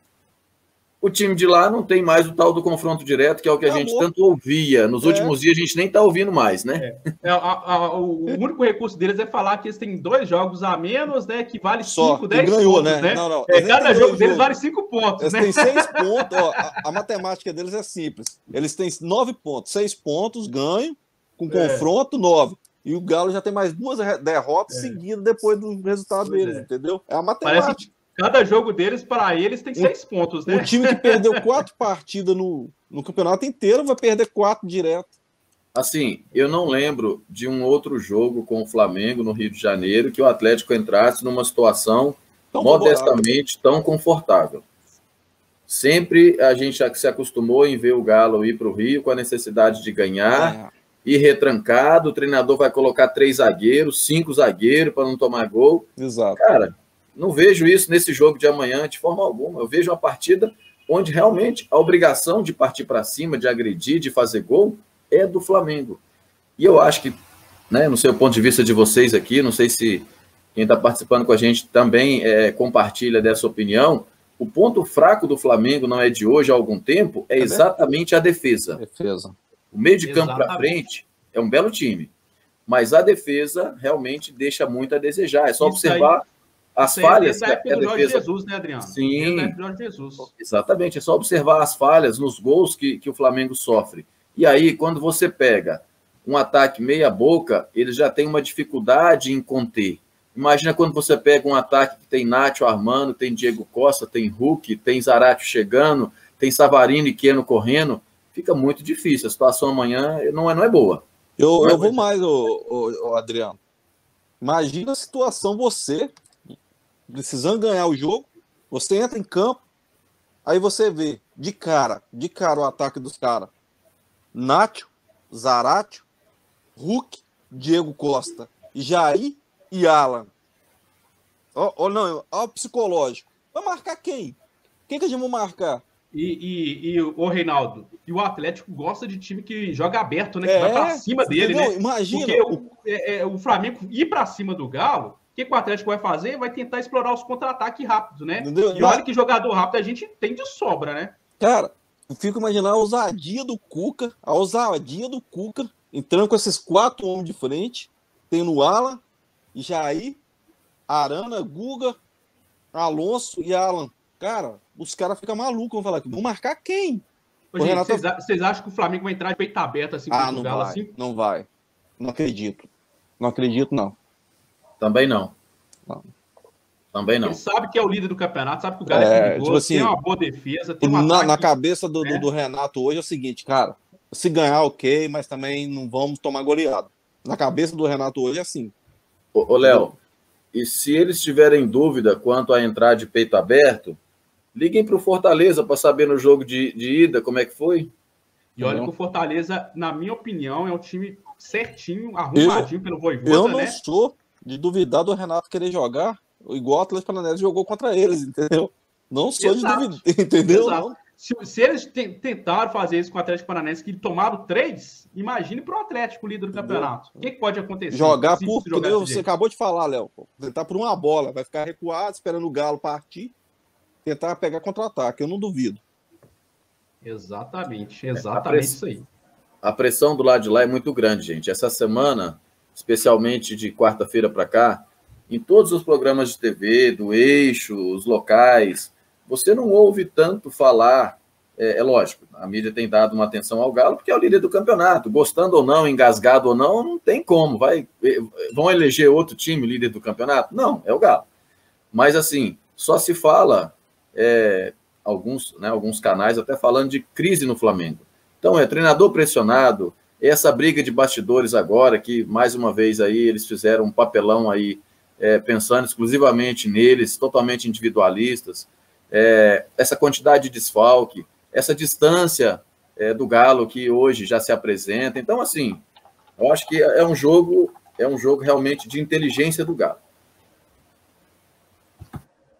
o time de lá não tem mais o tal do confronto direto, que é o que a gente tanto ouvia. Nos é. últimos dias a gente nem está ouvindo mais, né? É. É, a, a, o único recurso deles é falar que eles têm dois jogos a menos, né? Que vale 5, 10 ganhou, pontos, né? né? Não, não. É, cada jogo deles vale 5 pontos. Eles né? têm 6 pontos. Ó, a, a, matemática deles é simples. Eles têm 9 pontos, 6 pontos, ganho, com é. confronto, 9. E o Galo já tem mais duas derrotas é. seguidas depois do resultado pois deles, é. entendeu? É a matemática. Parece Cada jogo deles, para eles, tem seis pontos, né? O time que perdeu quatro partidas no, no campeonato inteiro vai perder quatro direto. Assim, eu não lembro de um outro jogo com o Flamengo no Rio de Janeiro que o Atlético entrasse numa situação tão modestamente tão confortável. Sempre a gente se acostumou em ver o Galo ir para o Rio com a necessidade de ganhar, é. Ir retrancado, o treinador vai colocar três zagueiros, cinco zagueiros para não tomar gol. Exato. Cara, não vejo isso nesse jogo de amanhã de forma alguma. Eu vejo uma partida onde realmente a obrigação de partir para cima, de agredir, de fazer gol, é do Flamengo. E eu acho que, né, no seu ponto de vista de vocês aqui, não sei se quem está participando com a gente também é, compartilha dessa opinião. O ponto fraco do Flamengo não é de hoje há algum tempo, é, é exatamente a defesa. Defesa. O meio de campo para frente é um belo time, mas a defesa realmente deixa muito a desejar. É só Isso observar. Aí as falhas. É do Jorge defesa... Jesus, né, Adriano? Sim. Jorge Jesus. Exatamente. É só observar as falhas nos gols que, que o Flamengo sofre. E aí, quando você pega um ataque meia-boca, ele já tem uma dificuldade em conter. Imagina quando você pega um ataque que tem Nacho armando, tem Diego Costa, tem Hulk, tem Zarate chegando, tem Savarino e Keno correndo, fica muito difícil. A situação amanhã não é, não é boa. Eu, eu vou mais, ô, ô, ô, Adriano. Imagina a situação você precisando ganhar o jogo, você entra em campo, aí você vê de cara, de cara o ataque dos caras. Nacho, Zaratio, Hulk, Diego Costa, Jair e Alan. Ó, ó não, ó o psicológico. Vai marcar quem? Quem que a gente vai marcar? E, e, e o Reinaldo, e o Atlético gosta de time que joga aberto, né? Que é, vai para cima dele, entendeu? né? Imagina. Porque o, é, é, o Flamengo ir para cima do Galo que, que o Atlético vai fazer? Vai tentar explorar os contra-ataques rápidos, né? Entendeu? E olha que jogador rápido a gente tem de sobra, né? Cara, eu fico imaginando a ousadia do Cuca, a ousadia do Cuca, entrando com esses quatro homens de frente, tendo Alan, Jair, Arana, Guga, Alonso e Alan. Cara, os caras ficam malucos, vão falar que vão marcar quem? Ô, gente, Renato... vocês, acham que o Flamengo vai entrar de peito aberto assim? Ah, não vai, assim? não vai. Não acredito. Não acredito, não. Também não. não. Também não. Ele sabe que é o líder do campeonato, sabe que o Galo é, é perigoso, tipo assim, tem uma boa defesa. Tem um na, na, cabeça do, né? do, Renato hoje é o seguinte, cara, se ganhar, ok, mas também não vamos tomar goleado. Na cabeça do Renato hoje é assim. Ô, ô Léo, e se eles tiverem dúvida quanto a entrar de peito aberto, liguem para o Fortaleza para saber no jogo de, de ida como é que foi. E olha que o Fortaleza, na minha opinião, é um time certinho, arrumadinho eu, pelo Voivoda, Eu não né? sou de duvidar do Renato querer jogar igual o Atlético Paranaense jogou contra eles, entendeu? Não sou Exato. de duvidar, entendeu? Se, se, eles tentaram fazer isso com o Atlético Paranaense, que tomaram três, imagine para o Atlético, líder do campeonato. O que, que, pode acontecer? Jogar por. Jogar você acabou de falar, Léo. Tentar por uma bola, vai ficar recuado, esperando o Galo partir, tentar pegar contra-ataque. Eu não duvido. Exatamente, exatamente isso aí. A pressão do lado de lá é muito grande, gente. Essa semana, especialmente de quarta-feira para cá, em todos os programas de TV, do eixo, os locais, você não ouve tanto falar. É, é, lógico, a mídia tem dado uma atenção ao Galo, porque é o líder do campeonato. Gostando ou não, engasgado ou não, não tem como. Vai, é, vão eleger outro time líder do campeonato? Não, é o Galo. Mas assim, só se fala é, alguns, né, alguns canais até falando de crise no Flamengo. Então, é treinador pressionado, essa briga de bastidores agora, que mais uma vez aí eles fizeram um papelão aí, é, pensando exclusivamente neles, totalmente individualistas, é, essa quantidade de desfalque, essa distância é, do Galo que hoje já se apresenta. Então, assim, eu acho que é um jogo, é um jogo realmente de inteligência do Galo.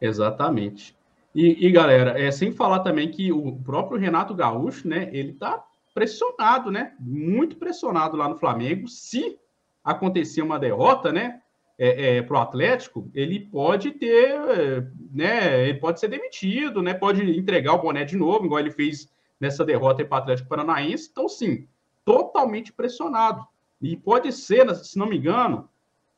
Exatamente. E, e, galera, é, sem falar também que o próprio Renato Gaúcho, né, ele tá pressionado, né, muito pressionado lá no Flamengo. Se acontecer uma derrota, né, é, é, Atlético, ele pode ter, né, ele pode ser demitido, né, pode entregar o boné de novo, igual ele fez nessa derrota para o Atlético Paranaense. Então, sim, totalmente pressionado. E pode ser, se não me engano,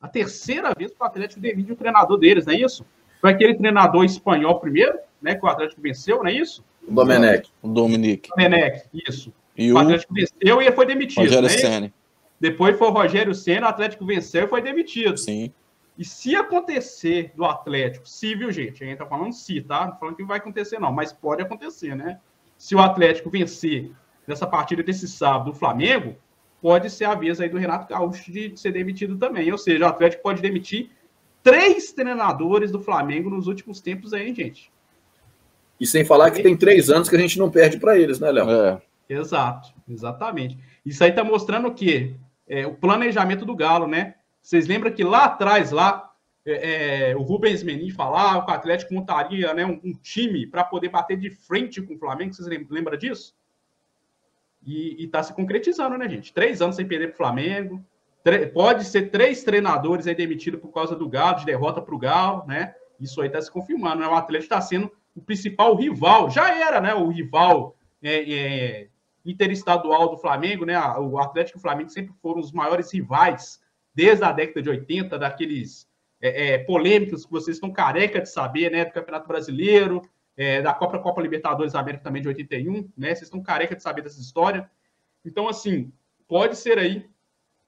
a terceira vez que o Atlético demite o treinador deles, não é isso? Foi aquele treinador espanhol primeiro, né? Que o Atlético venceu, não é isso? O Domenech. O Dominique. Domenech, isso. E o, o Atlético venceu e foi demitido. Rogério né? Senna. Depois foi o Rogério Senna, o Atlético venceu e foi demitido. Sim. E se acontecer do Atlético, se, viu, gente? A gente tá falando se, tá? Não falando que vai acontecer, não, mas pode acontecer, né? Se o Atlético vencer nessa partida desse sábado o Flamengo, pode ser a vez aí do Renato Gaúcho de ser demitido também. Ou seja, o Atlético pode demitir três treinadores do Flamengo nos últimos tempos aí, gente. E sem falar que tem três anos que a gente não perde para eles, né, Léo? É. Exato, exatamente. Isso aí está mostrando o quê? É, o planejamento do Galo, né? Vocês lembram que lá atrás, lá, é, é, o Rubens Menin falava que o Atlético montaria né, um, um time para poder bater de frente com o Flamengo. Vocês lembram disso? E está se concretizando, né, gente? Três anos sem perder para o Flamengo, pode ser três treinadores aí demitidos por causa do Galo, de derrota para o Galo, né? Isso aí está se confirmando, né? O Atlético está sendo o principal rival, já era, né? O rival é, é, interestadual do Flamengo, né? O Atlético e o Flamengo sempre foram os maiores rivais desde a década de 80, daqueles é, é, polêmicos que vocês estão careca de saber, né? Do Campeonato Brasileiro, é, da Copa Copa Libertadores da América também de 81, né? Vocês estão careca de saber dessa história. Então, assim, pode ser aí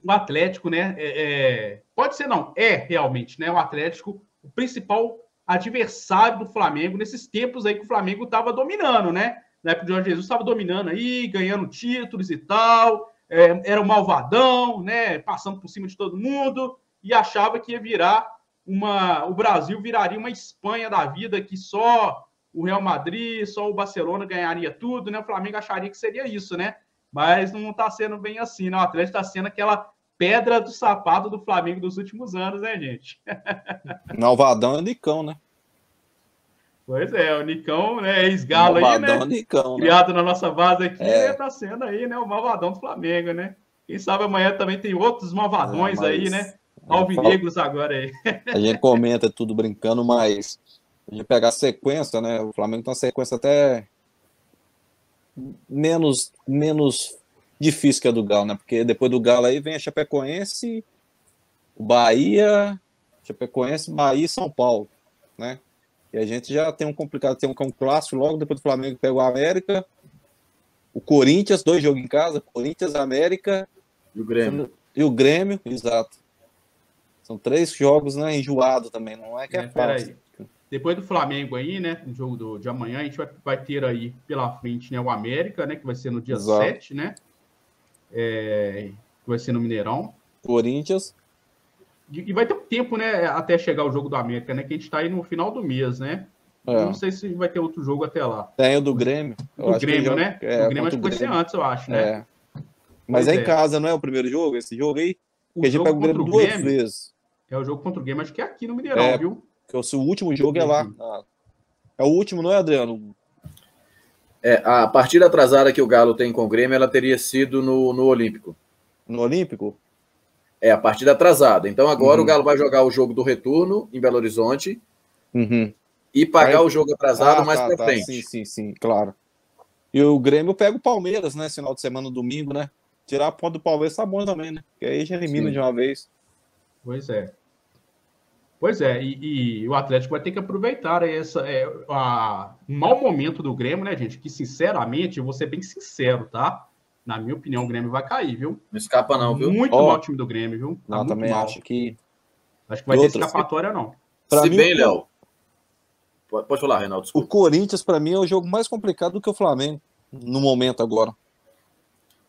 o Atlético, né? É, pode ser, não, é realmente, né? O Atlético, o principal adversário do Flamengo nesses tempos aí que o Flamengo estava dominando, né? Na época de Jorge Jesus estava dominando aí, ganhando títulos e tal, é, era um malvadão, né? Passando por cima de todo mundo e achava que ia virar uma. O Brasil viraria uma Espanha da vida que só o Real Madrid, só o Barcelona ganharia tudo, né? O Flamengo acharia que seria isso, né? Mas não está sendo bem assim, né? O Atlético está sendo aquela pedra do sapato do Flamengo dos últimos anos, né, gente? Malvadão é o Nicão, né? Pois é, o Nicão, né, ex-galo aí, né? É Nicão, né? Criado né? na nossa base aqui, é. né, tá sendo aí, né, o malvadão do Flamengo, né? Quem sabe amanhã também tem outros malvadões é, aí, né? Alvinegros agora aí. A gente comenta tudo brincando, mas a gente pegar a sequência, né? O Flamengo tem uma sequência até menos, menos difícil que a do Galo, né? Porque depois do Galo aí vem a Chapecoense, o Bahia, Chapecoense, Bahia e São Paulo, né? E a gente já tem um complicado, tem um, um clássico logo depois do Flamengo pega o América, o Corinthians, dois jogos em casa, Corinthians, América e o Grêmio. E o Grêmio, exato. São três jogos, né? Enjoado também, não é que é, é fácil. depois do Flamengo aí, né? No jogo do, de amanhã, a gente vai, vai ter aí pela frente né, o América, né? Que vai ser no dia Exato. 7, né? É, que vai ser no Mineirão. Corinthians. E, e vai ter um tempo, né? Até chegar o jogo do América, né? Que a gente tá aí no final do mês, né? É. Não sei se vai ter outro jogo até lá. Tem o do Grêmio. O Grêmio, né? É, o Grêmio acho que vai ser antes, eu acho, né? É. Mas é em é. casa, não é o primeiro jogo? Esse jogo aí? O a gente pega o Grêmio duas Grêmio, vezes. É o jogo contra o Grêmio, acho que é aqui no Mineirão, é, viu? Que o seu último jogo é lá. Ah. É o último, não é, Adriano? É, a partida atrasada que o Galo tem com o Grêmio, ela teria sido no, no Olímpico. No Olímpico? É, a partida atrasada. Então agora uhum. o Galo vai jogar o jogo do retorno em Belo Horizonte. Uhum e pagar Aí... o jogo atrasado ah, mais tá, para tá, frente. Sim, sim, sim, claro. E o Grêmio pega o Palmeiras, né? Final de semana, domingo, né? Tirar a ponta do Palmeiras tá bom também, né? Porque aí já elimina sim. de uma vez. Pois é. Pois é, e, e, o Atlético vai ter que aproveitar essa, é, a, um mau momento do Grêmio, né, gente? Que, sinceramente, eu vou ser bem sincero, tá? Na minha opinião, o Grêmio vai cair, viu? Não escapa, não, viu? Muito oh. mal o time do Grêmio, viu? Tá não, também mal. acho que. Acho que vai ter escapatória, não. Pra Se mim, bem, Léo, Pode falar, Reinaldo. Desculpa. O Corinthians, para mim, é o jogo mais complicado do que o Flamengo, no momento agora.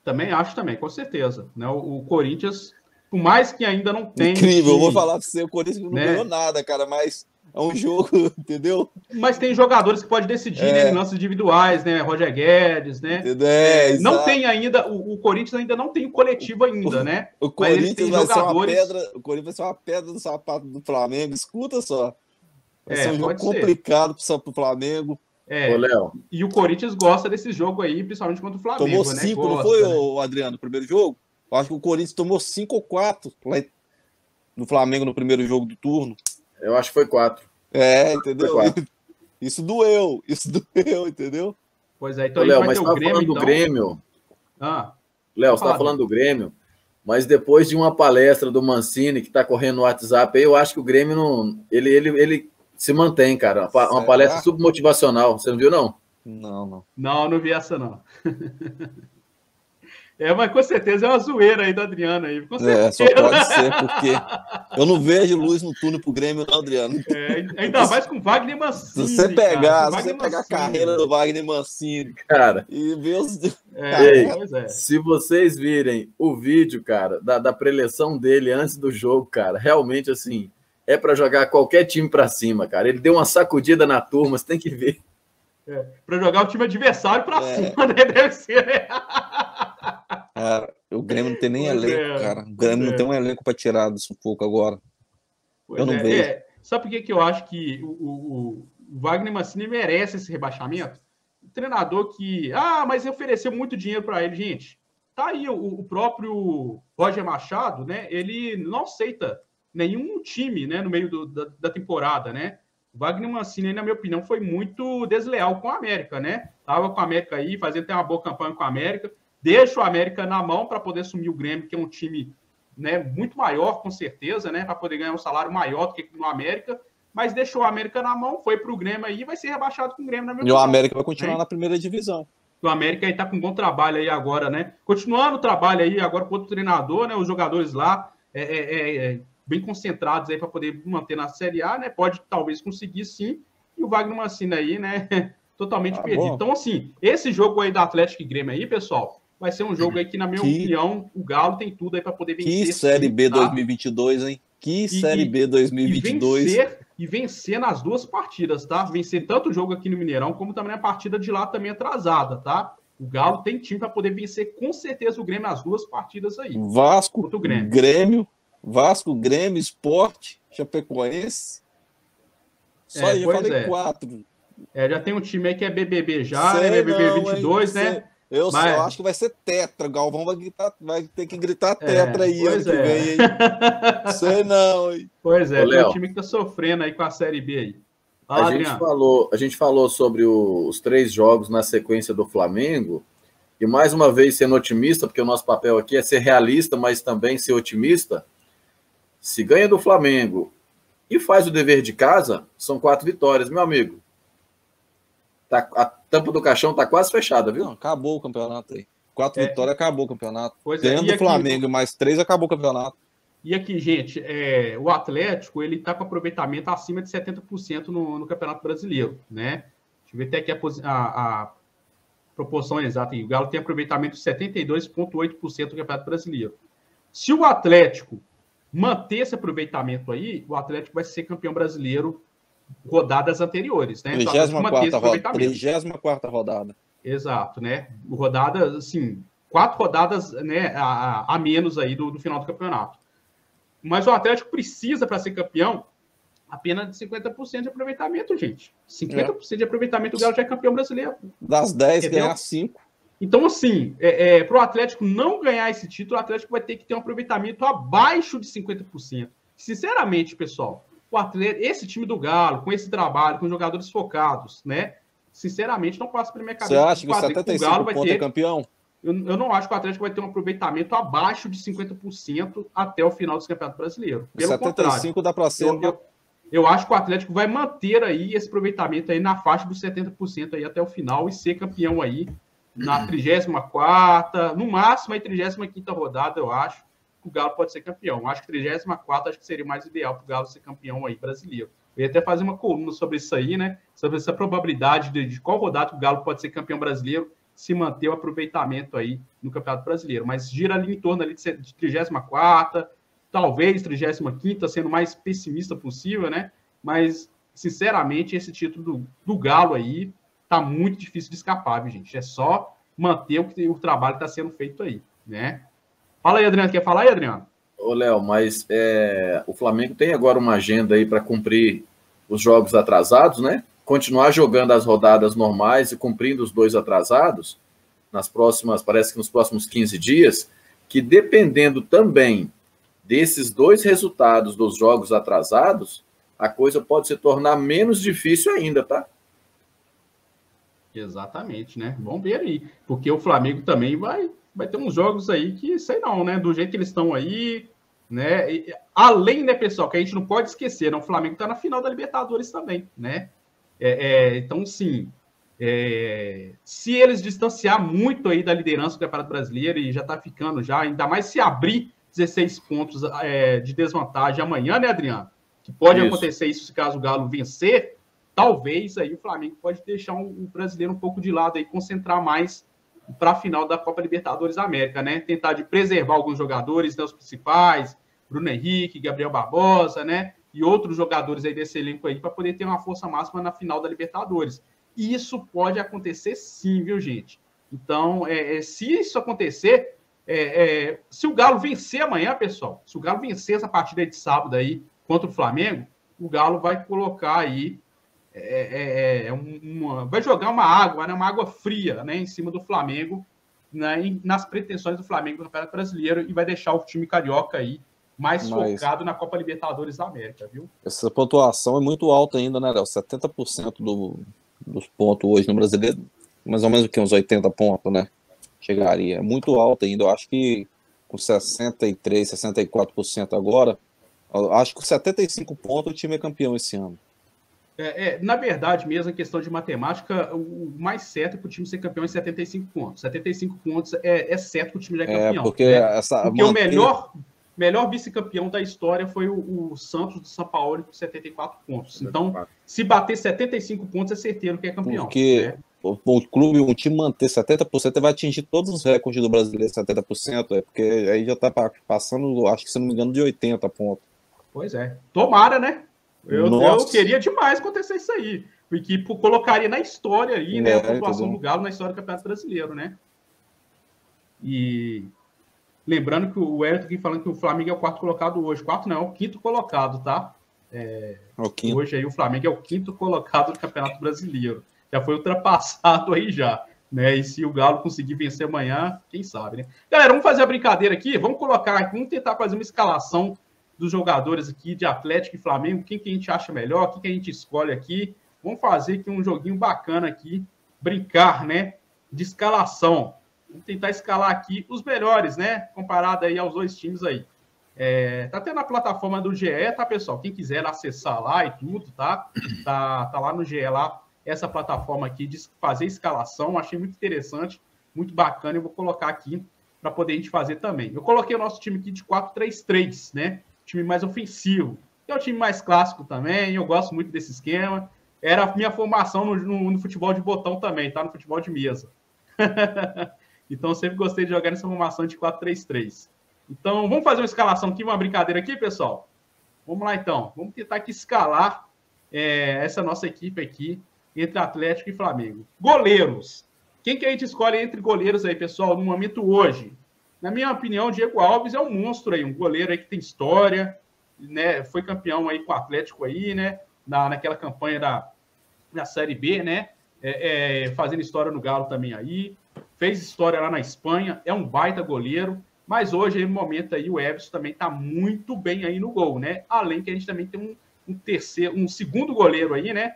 Também acho, também, com certeza. Né? O, o Corinthians, por mais que ainda não tenha. Incrível, eu vou falar para você, o Corinthians não né? ganhou nada, cara, mas é um jogo, entendeu? Mas tem jogadores que podem decidir, né, é. né? Lances individuais, né? Roger Guedes, né? É, não tem ainda, o, o, Corinthians ainda não tem o coletivo ainda, né? O, Corinthians vai jogadores... ser uma pedra, o Corinthians vai ser uma pedra do sapato do Flamengo. Escuta só. Vai é, ser um jogo complicado para o Flamengo. É, Ô, Léo. E o Corinthians gosta desse jogo aí, principalmente contra o Flamengo. Tomou né? cinco, gosta, não foi, né? o Adriano, no primeiro jogo? Eu acho que o Corinthians tomou cinco ou quatro no Flamengo no primeiro jogo do turno. Eu acho que foi quatro. É, entendeu? Quatro. Isso doeu, isso doeu, entendeu? Pois é, então Ô, Léo, mas você Grêmio, falando então... do Grêmio. Ah, Léo, você tá falando do Grêmio, mas depois de uma palestra do Mancini que tá correndo no WhatsApp, eu acho que o Grêmio não. Ele, ele, ele se mantém, cara. Uma palestra submotivacional. Você não viu, não? Não, não. Não, não vi essa, não. É, mas com certeza é uma zoeira aí do Adriano aí. Com é, só pode ser, porque eu não vejo luz no túnel pro Grêmio, não, Adriano. É, ainda mais com Wagner Mancini. Se você pegar, se você pegar a carreira do Wagner Mancini, cara, e ver os. É, Ei, é. Se vocês virem o vídeo, cara, da, da preleção dele antes do jogo, cara, realmente assim é para jogar qualquer time para cima, cara. Ele deu uma sacudida na turma, você tem que ver. É, para jogar o time adversário para é. cima, né? Deve ser, né? Cara, o Grêmio não tem nem pois elenco, é, cara. O Grêmio não é. tem um elenco para tirar do sufoco agora. Pois eu não é. vejo. É, sabe por que, que eu acho que o, o, o Wagner Mancini merece esse rebaixamento? O treinador que. Ah, mas ofereceu muito dinheiro para ele, gente. Tá aí o, o próprio Roger Machado, né? Ele não aceita nenhum time né, no meio do, da, da, temporada, né? O Wagner Mancini, na minha opinião, foi muito desleal com a América, né? Tava com a América aí, fazendo até uma boa campanha com a América, deixa o América na mão para poder assumir o Grêmio, que é um time né, muito maior, com certeza, né? Para poder ganhar um salário maior do que no América, mas deixou o América na mão, foi para o Grêmio aí e vai ser rebaixado com o Grêmio, na minha E o América vai continuar né? na primeira divisão. O América aí tá com um bom trabalho aí agora, né? Continuando o trabalho aí agora com outro treinador, né? Os jogadores lá é, é, é, bem concentrados aí para poder manter na Série A, né? Pode talvez conseguir sim. E o Wagner Mancini aí, né? Totalmente ah, perdido. Bom. Então, assim, esse jogo aí da Atlético e Grêmio aí, pessoal, vai ser um jogo aí que, na minha que... opinião, o Galo tem tudo aí para poder vencer. Que Série B tá? 2022, hein? Que e, Série B 2022. E vencer, e vencer nas duas partidas, tá? Vencer tanto o jogo aqui no Mineirão, como também a partida de lá também atrasada, tá? O Galo tem time para poder vencer com certeza o Grêmio nas duas partidas aí. Vasco, Grêmio. Grêmio Vasco, Grêmio, Esporte, Chapecoense. Só é, já falei é. quatro. É, já tem um time aí que é BBB já, né? Sei né? BBB não, 22, hein? né? Eu Mas... só acho que vai ser tetra. Galvão vai, gritar, vai ter que gritar é, tetra é, aí ano é. que vem, hein? Sei não, hein? Pois é, Ô, um time que tá sofrendo aí com a Série B aí. Fala, a, gente falou, a gente falou sobre o, os três jogos na sequência do Flamengo. E mais uma vez, sendo otimista, porque o nosso papel aqui é ser realista, mas também ser otimista se ganha do Flamengo e faz o dever de casa, são quatro vitórias, meu amigo. Tá, a tampa do caixão está quase fechada, viu? Não, acabou o campeonato aí. Quatro é. vitórias, acabou o campeonato. Pois é, é, do Flamengo, mais três, acabou o campeonato. E aqui, gente, é, o Atlético ele está com aproveitamento acima de 70% no, no Campeonato Brasileiro, né? Deixa eu ver até aqui a, a, a proporção exata. O Galo tem aproveitamento de 72,8% no Campeonato Brasileiro. Se o Atlético manter esse aproveitamento aí, o Atlético vai ser campeão brasileiro rodadas anteriores, né? 34 então, roda, rodada. Exato, né? Rodada, assim, quatro rodadas né, a, a menos aí do, do final do campeonato. Mas o Atlético precisa, para ser campeão, apenas de 50% de aproveitamento, gente. 50% é. de aproveitamento, o Galo já é campeão brasileiro. Das 10, Entendeu? ganhar 5. Então, assim, é, é para o Atlético não ganhar esse título, o Atlético vai ter que ter um aproveitamento abaixo de 50%. Sinceramente, pessoal, o Atlético, esse time do Galo, com esse trabalho, com jogadores focados, né? Sinceramente, não passa pela minha cabeça. Você acha que o 75 o Galo vai ter... é campeão? Eu, eu, não acho que o Atlético vai ter um aproveitamento abaixo de 50% até o final do Campeonato Brasileiro. Pelo 75 dá para ser. Eu, eu, eu, acho que o Atlético vai manter aí esse aproveitamento aí na faixa dos 70% aí até o final e ser campeão aí na 34 no máximo a 35 rodada, eu acho que o Galo pode ser campeão. Acho que 34 acho que seria mais ideal para o Galo ser campeão aí brasileiro. Eu ia até fazer uma coluna sobre isso aí, né? Sobre essa probabilidade de, de qual rodada o Galo pode ser campeão brasileiro se manter o aproveitamento aí no Campeonato Brasileiro. Mas gira ali em torno ali de 34 talvez 35 sendo mais pessimista possível, né? Mas, sinceramente, esse título do, do Galo aí tá muito difícil de escapar, viu, gente? É só manter o, o trabalho que está sendo feito aí, né? Fala aí, Adriano. Quer falar aí, Adriano? Ô, Léo, mas é, o Flamengo tem agora uma agenda aí para cumprir os jogos atrasados, né? continuar jogando as rodadas normais e cumprindo os dois atrasados, nas próximas, parece que nos próximos 15 dias, que dependendo também desses dois resultados dos jogos atrasados, a coisa pode se tornar menos difícil ainda, tá? Exatamente, né? Vamos ver aí, porque o Flamengo também vai, vai ter uns jogos aí que, sei não, né? Do jeito que eles estão aí, né? E, além, né, pessoal, que a gente não pode esquecer, né? O Flamengo tá na final da Libertadores também, né? É, é, então, sim, é, se eles distanciar muito aí da liderança do Campeonato Brasileiro e já está ficando já, ainda mais se abrir 16 pontos é, de desvantagem amanhã, né, Adriano? Que pode isso. acontecer isso se caso o Galo vencer, talvez aí o Flamengo pode deixar um, um brasileiro um pouco de lado aí, concentrar mais para a final da Copa Libertadores América, né? Tentar de preservar alguns jogadores, né, os principais, Bruno Henrique, Gabriel Barbosa, né? e outros jogadores aí desse elenco aí para poder ter uma força máxima na final da Libertadores. E isso pode acontecer sim, viu, gente? Então, é, é, se isso acontecer, é, é, se o Galo vencer amanhã, pessoal, se o Galo vencer essa partida de sábado aí contra o Flamengo, o Galo vai colocar aí é, é, é uma, vai jogar uma água, né, uma água fria, né, em cima do Flamengo, né, nas pretensões do Flamengo no Campeonato Brasileiro e vai deixar o time carioca aí mais Mas... focado na Copa Libertadores da América, viu? Essa pontuação é muito alta ainda, né, Léo? 70% do, dos pontos hoje no brasileiro, mais ou menos o que? Uns 80 pontos, né? Chegaria. É muito alta ainda. Eu acho que com 63, 64% agora, acho que com 75 pontos o time é campeão esse ano. É, é, na verdade, mesmo em questão de matemática, o mais certo é para o time ser campeão é 75 pontos. 75 pontos é, é certo que o time já é, é campeão. É, porque, né? essa, porque o melhor melhor vice-campeão da história foi o, o, Santos de São Paulo com 74 pontos. Então, se bater 75 pontos, é certeiro que é campeão. Porque né? o, o, clube, um time manter 70%, vai atingir todos os recordes do brasileiro 70%, é porque aí já está passando, acho que se não me engano, de 80 pontos. Pois é. Tomara, né? Eu, eu queria demais acontecer isso aí. Porque colocaria na história aí, né? É, a pontuação do Galo na história do Campeonato Brasileiro, né? E Lembrando que o Wellington aqui falando que o Flamengo é o quarto colocado hoje. Quarto não, é o quinto colocado, tá? É, o quinto. Hoje aí o Flamengo é o quinto colocado do Campeonato Brasileiro. Já foi ultrapassado aí já. Né? E se o Galo conseguir vencer amanhã, quem sabe, né? Galera, vamos fazer a brincadeira aqui. Vamos colocar, vamos tentar fazer uma escalação dos jogadores aqui de Atlético e Flamengo. Quem que a gente acha melhor? Quem que a gente escolhe aqui? Vamos fazer aqui um joguinho bacana aqui, brincar, né? De escalação. Vamos tentar escalar aqui os melhores, né? Comparado aí aos dois times aí. É, tá tendo a plataforma do GE, tá, pessoal? Quem quiser acessar lá e tudo, tá? Tá, tá lá no GE lá, essa plataforma aqui de fazer escalação. Achei muito interessante, muito bacana. Eu vou colocar aqui para poder a gente fazer também. Eu coloquei o nosso time aqui de 4-3-3, né? Time mais ofensivo. É o time mais clássico também, eu gosto muito desse esquema. Era a minha formação no, no, no futebol de botão também, tá? No futebol de mesa. então, sempre gostei de jogar nessa formação de 4-3-3. Então, vamos fazer uma escalação aqui, uma brincadeira aqui, pessoal? Vamos lá, então. Vamos tentar aqui escalar é, essa nossa equipe aqui entre Atlético e Flamengo. Goleiros. Quem que a gente escolhe entre goleiros aí, pessoal, no momento hoje? Na minha opinião, Diego Alves é um monstro aí, um goleiro aí que tem história, né? Foi campeão aí com o Atlético aí, né? Na, naquela campanha da, da Série B, né? É, é, fazendo história no Galo também aí. Fez história lá na Espanha, é um baita goleiro. Mas hoje, no momento aí, o Everson também está muito bem aí no gol, né? Além que a gente também tem um, um terceiro, um segundo goleiro aí, né?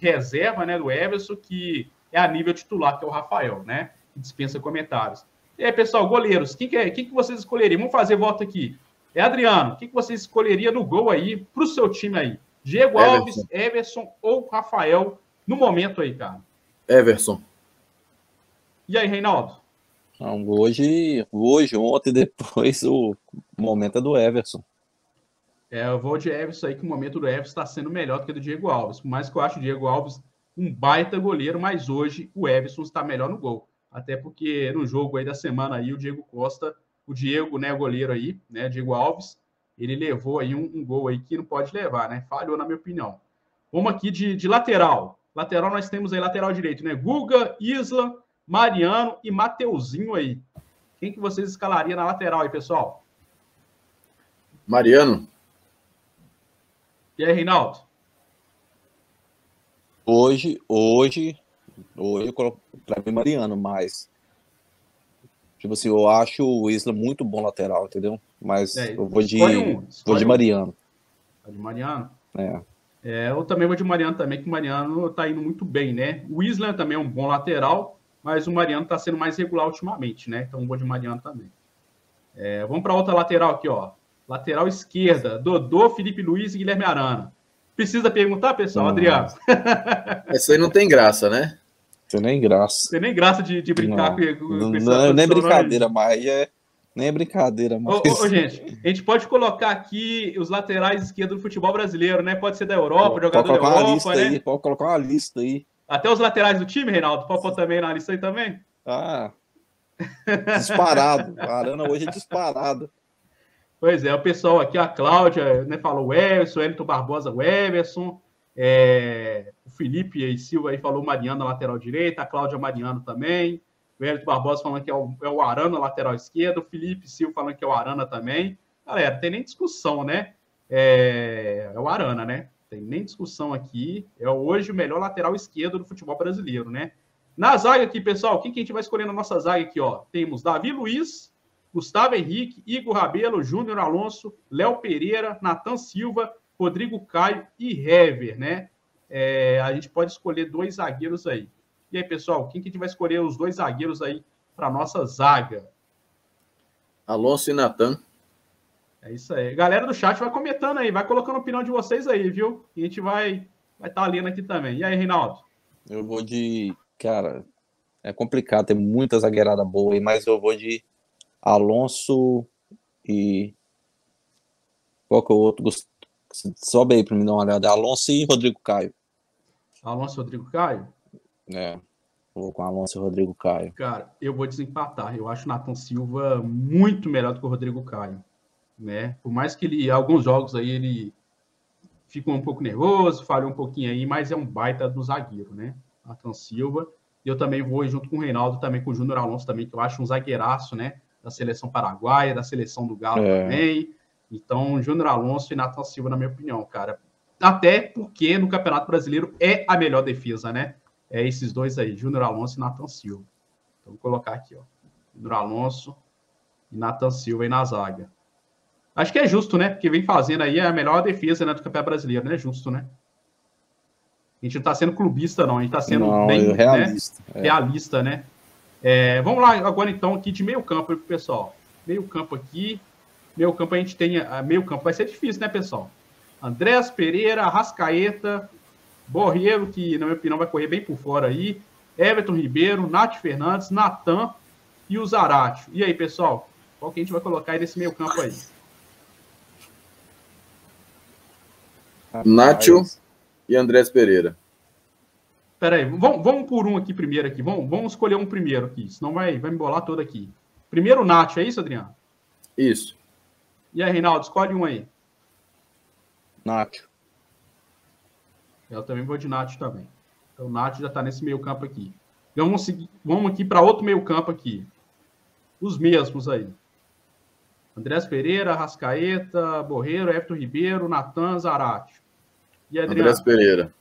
Reserva, né, do Everson, que é a nível titular, que é o Rafael, né? Dispensa comentários. E aí, pessoal, goleiros, quem que, é, quem que vocês escolheriam? Vamos fazer voto aqui. É Adriano, quem que você escolheria no gol aí para o seu time aí? Diego Everson. Alves, Everson ou Rafael no momento aí, cara? Everson. E aí, Reinaldo? Não, hoje, hoje, ontem, depois, o momento é do Everson. É, eu vou de Everson aí, que o momento do Everson está sendo melhor do que do Diego Alves. Por mais que eu acho o Diego Alves um baita goleiro, mas hoje o Everson está melhor no gol. Até porque no jogo aí da semana aí, o Diego Costa, o Diego, né, goleiro aí, né, Diego Alves, ele levou aí um, um gol aí que não pode levar, né? Falhou, na minha opinião. Vamos aqui de, de lateral. Lateral nós temos aí lateral direito, né? Guga, Isla, Mariano e Mateuzinho aí. Quem que vocês escalariam na lateral aí, pessoal? Mariano. E aí, Reinaldo? Hoje, hoje, hoje eu coloco para mim Mariano, mas tipo assim, eu acho o Isla muito bom lateral, entendeu? Mas é, eu vou de um, vou de Mariano. Um. De Mariano? É. é. Eu também vou de Mariano também, que o Mariano tá indo muito bem, né? O Isla também é um bom lateral, mas o Mariano está sendo mais regular ultimamente, né? Então vou de Mariano também. É, vamos para outra lateral aqui, ó. Lateral esquerda, Dodô, Felipe Luiz e Guilherme Arana. Precisa perguntar, pessoal, Adriano? Isso aí não tem graça, né? Tem nem graça. Tem nem graça de, de brincar não, com, com não, Nem brincadeira mais, é. Nem é brincadeira mais. Ô, ô, gente, a gente pode colocar aqui os laterais esquerdos do futebol brasileiro, né? Pode ser da Europa, jogador da Europa, né? Aí, pode colocar uma lista aí. Até os laterais do time, Reinaldo? Pode pôr também na lista aí também? Ah, disparado. A Arana hoje é disparado. Pois é, o pessoal aqui, a Cláudia, né, falou o Everson, o Elton Barbosa, o Everson, é, o Felipe e Silva aí falou Mariano na lateral direita, a Cláudia Mariano também, o Elton Barbosa falando que é o, é o Arana lateral esquerdo, o Felipe Silva falando que é o Arana também. Galera, tem nem discussão, né? É, é o Arana, né? Tem nem discussão aqui. É hoje o melhor lateral esquerdo do futebol brasileiro, né? Na zaga aqui, pessoal, quem que a gente vai escolher na nossa zaga aqui, ó? Temos Davi Luiz, Gustavo Henrique, Igor Rabelo, Júnior Alonso, Léo Pereira, Natan Silva, Rodrigo Caio e Hever, né? É, a gente pode escolher dois zagueiros aí. E aí, pessoal, quem que a gente vai escolher os dois zagueiros aí para nossa zaga? Alonso e Natan. É isso aí. Galera do chat vai comentando aí, vai colocando a opinião de vocês aí, viu? E a gente vai vai estar tá lendo aqui também. E aí, Reinaldo? Eu vou de. Cara, é complicado, tem muita zagueirada boa aí, mas eu vou de Alonso e. Qual que é o outro? Sobe aí para mim dar uma olhada. Alonso e Rodrigo Caio. Alonso e Rodrigo Caio? É. Vou com Alonso e Rodrigo Caio. Cara, eu vou desempatar. Eu acho o Nathan Silva muito melhor do que o Rodrigo Caio né? Por mais que ele, alguns jogos aí, ele ficou um pouco nervoso, falhou um pouquinho aí, mas é um baita do zagueiro, né? Nathan Silva. E eu também vou junto com o Reinaldo, também com o Júnior Alonso também, que eu acho um zagueiraço, né? Da seleção paraguaia, da seleção do Galo é. também. Então, Júnior Alonso e Nathan Silva, na minha opinião, cara. Até porque no Campeonato Brasileiro é a melhor defesa, né? É esses dois aí, Júnior Alonso e Nathan Silva. Então, vou colocar aqui, ó. Júnior Alonso e Nathan Silva aí na zaga. Acho que é justo, né? Porque vem fazendo aí a melhor defesa né, do campeonato brasileiro, né? Justo, né? A gente não está sendo clubista, não. A gente está sendo não, bem realista, né? É. realista, né? É, vamos lá agora, então, aqui de meio campo, pessoal. Meio campo aqui. Meio campo a gente tem... A meio campo vai ser difícil, né, pessoal? Andrés Pereira, Rascaeta, Borreiro, que, na minha opinião, vai correr bem por fora aí. Everton Ribeiro, Nath Fernandes, Natan, e o Zaratio. E aí, pessoal? Qual que a gente vai colocar aí nesse meio campo aí? Nacho e Andrés Pereira. Pera aí, vamos, vamos por um aqui primeiro aqui. Vamos, vamos escolher um primeiro aqui, senão vai, vai me bolar todo aqui. Primeiro o Nacho, é isso, Adriano? Isso. E aí, Reinaldo, escolhe um aí. Nacho. Eu também vou de Nacho também. Então o Nacho já está nesse meio campo aqui. Vamos, seguir, vamos aqui para outro meio campo aqui. Os mesmos aí. Andrés Pereira, Rascaeta, Borreiro, Everton Ribeiro, Natan, Zarate. E Adriano? Andrés Pereira.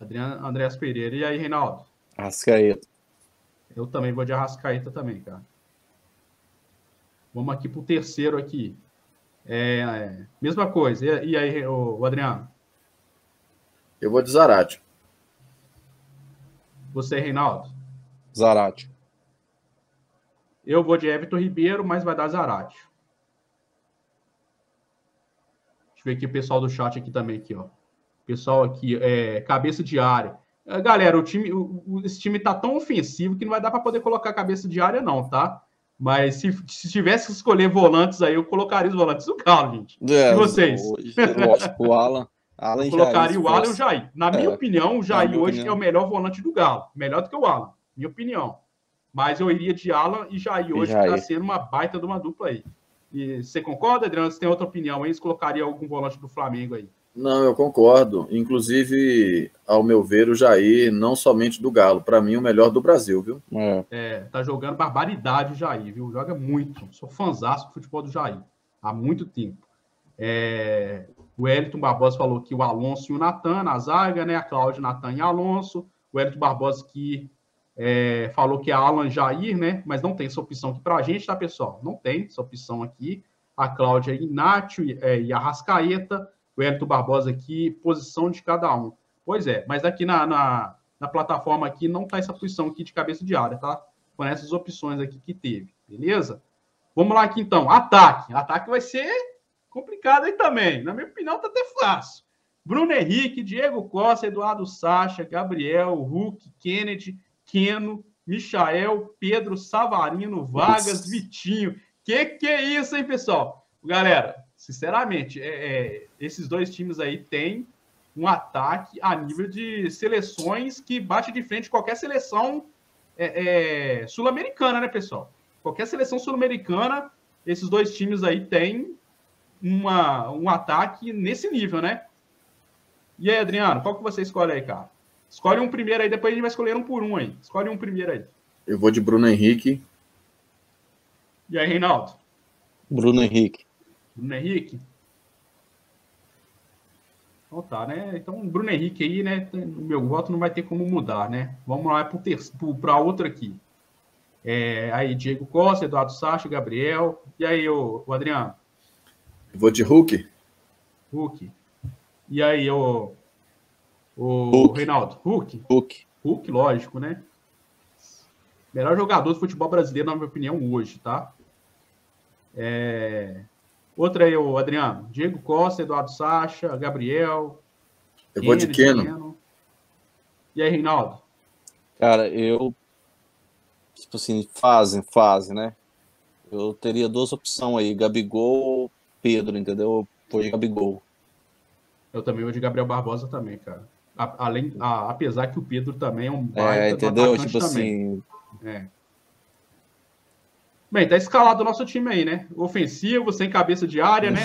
Adriano, Andrés Pereira. E aí, Reinaldo? Arrascaeta. Eu também vou de Arrascaeta também, cara. Vamos aqui para o terceiro aqui. É, é, mesma coisa. E, e aí, o, o, Adriano? Eu vou de Zarate. Você, Reinaldo? Zarate. Eu vou de Everton Ribeiro, mas vai dar Zarate. Deixa eu ver aqui o pessoal do chat aqui também, aqui, ó. Pessoal aqui, é, cabeça de área. É, galera, o time, o, esse time tá tão ofensivo que não vai dar para poder colocar cabeça de área, não, tá? Mas se, se tivesse que escolher volantes aí, eu colocaria os volantes do Galo, gente. É, e vocês? Hoje, lógico, o Alan. Alan eu colocaria Jair, o Alan e o Jair. Na minha é, opinião, o Jair hoje opinião. é o melhor volante do Galo. Melhor do que o Alan, minha opinião. Mas eu iria de Alan e Jair hoje, está sendo uma baita de uma dupla aí. E você concorda, Adriano? Você tem outra opinião aí? Você colocaria algum volante do Flamengo aí? Não, eu concordo. Inclusive, ao meu ver, o Jair, não somente do Galo, para mim, o melhor do Brasil, viu? É. é, tá jogando barbaridade o Jair, viu? Joga muito. Sou fãzão do futebol do Jair. Há muito tempo. É, o Elton Barbosa falou que o Alonso e o Natan na zaga, né? A Cláudia, Natan e Alonso. O Elton Barbosa que é, falou que é Alan Jair, né? Mas não tem essa opção aqui pra gente, tá, pessoal? Não tem essa opção aqui. A Cláudia Inácio é, e a Rascaeta o Hélito Barbosa aqui, posição de cada um. Pois é, mas aqui na, na, na plataforma aqui não está essa posição aqui de cabeça de área, tá? Com essas opções aqui que teve, beleza? Vamos lá aqui então, ataque. Ataque vai ser complicado aí também. Na minha opinião, tá até fácil. Bruno Henrique, Diego Costa, Eduardo Sacha, Gabriel, Hulk, Kennedy, Keno, Michael, Pedro, Savarino, Vargas. Vitinho. Que que é isso, hein, pessoal? Galera, sinceramente, é, é, esses dois times aí têm um ataque a nível de seleções que bate de frente qualquer seleção é, é, sul-americana, né, pessoal? Qualquer seleção sul-americana, esses dois times aí têm uma, um ataque nesse nível, né? E aí, Adriano, qual que você escolhe aí, cara? Escolhe um primeiro aí, depois a gente vai escolher um por um aí. Escolhe um primeiro aí. Eu vou de Bruno Henrique. E aí, Reinaldo? Bruno Henrique. Bruno Henrique? Então tá, né? Então, Bruno Henrique aí, né? O meu voto não vai ter como mudar, né? Vamos lá para outra aqui. É, aí, Diego Costa, Eduardo Sacha, Gabriel. E aí, o, o Adriano? Eu vou de Hulk. Hulk. E aí, o, o Hulk. Reinaldo? Hulk? Hulk. Hulk, lógico, né? Melhor jogador do futebol brasileiro, na minha opinião, hoje, tá? É... Outra aí, o Adriano. Diego Costa, Eduardo Sacha, Gabriel. Eu vou de Keno. E aí, Reinaldo? Cara, eu. Tipo assim, fase, fase, né? Eu teria duas opções aí, Gabigol ou Pedro, entendeu? Foi de Gabigol. Eu também vou de Gabriel Barbosa também, cara. A, além, a, apesar que o Pedro também é um É, entendeu? Tipo também. assim. É. Bem, tá escalado o nosso time aí, né? Ofensivo, sem cabeça de área, né?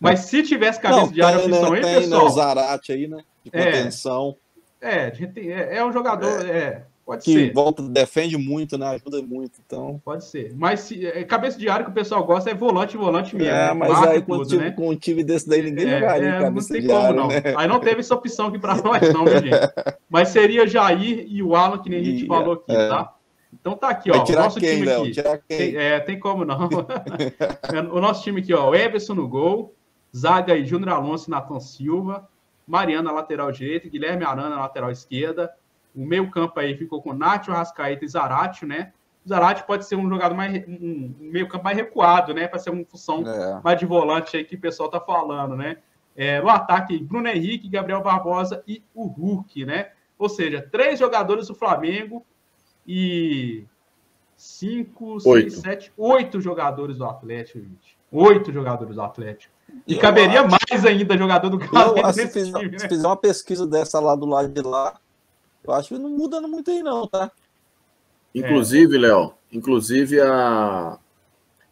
Mas se tivesse cabeça Não, de área, tem, opção né? aí, tem, pessoal. Né, o Zarate aí, né? De contenção. É, é, é um jogador, é, é pode que ser. volta, defende muito, né? Ajuda muito, então. Pode ser. Mas se, é, cabeça de área que o pessoal gosta é volante, volante mesmo. É, né? mas Marca aí tudo, time, né? com um time desse daí ninguém é, jogaria é, cabeça não tem como, área, não. Né? Aí não teve essa opção aqui para nós, não, né, gente? Mas seria Jair e o Alan, que nem a gente falou aqui, é. tá? Então tá aqui, ó. o nosso quem, time Léo? aqui. Tem, é, tem como não. o nosso time aqui, ó. Everson no gol, Zaga e Júnior Alonso e Natan Silva, Mariana lateral direita, Guilherme Arana lateral esquerda. O meio campo aí ficou com Nátio, Rascaeta e Zarate, né? O Zarate pode ser um jogador mais um meio campo mais recuado, né? Para ser uma função é. mais de volante aí que o pessoal tá falando, né? É, no ataque, Bruno Henrique, Gabriel Barbosa e o Hulk, né? Ou seja, três jogadores do Flamengo e cinco, seis, sete, oito jogadores do Atlético, gente. Oito jogadores do Atlético. E eu caberia acho... mais ainda jogador do Galo. Se, fizer, time, né? se fizer uma pesquisa dessa lá do lado de lá, eu acho que não muda muito aí, não, tá? Inclusive, é. Léo, inclusive a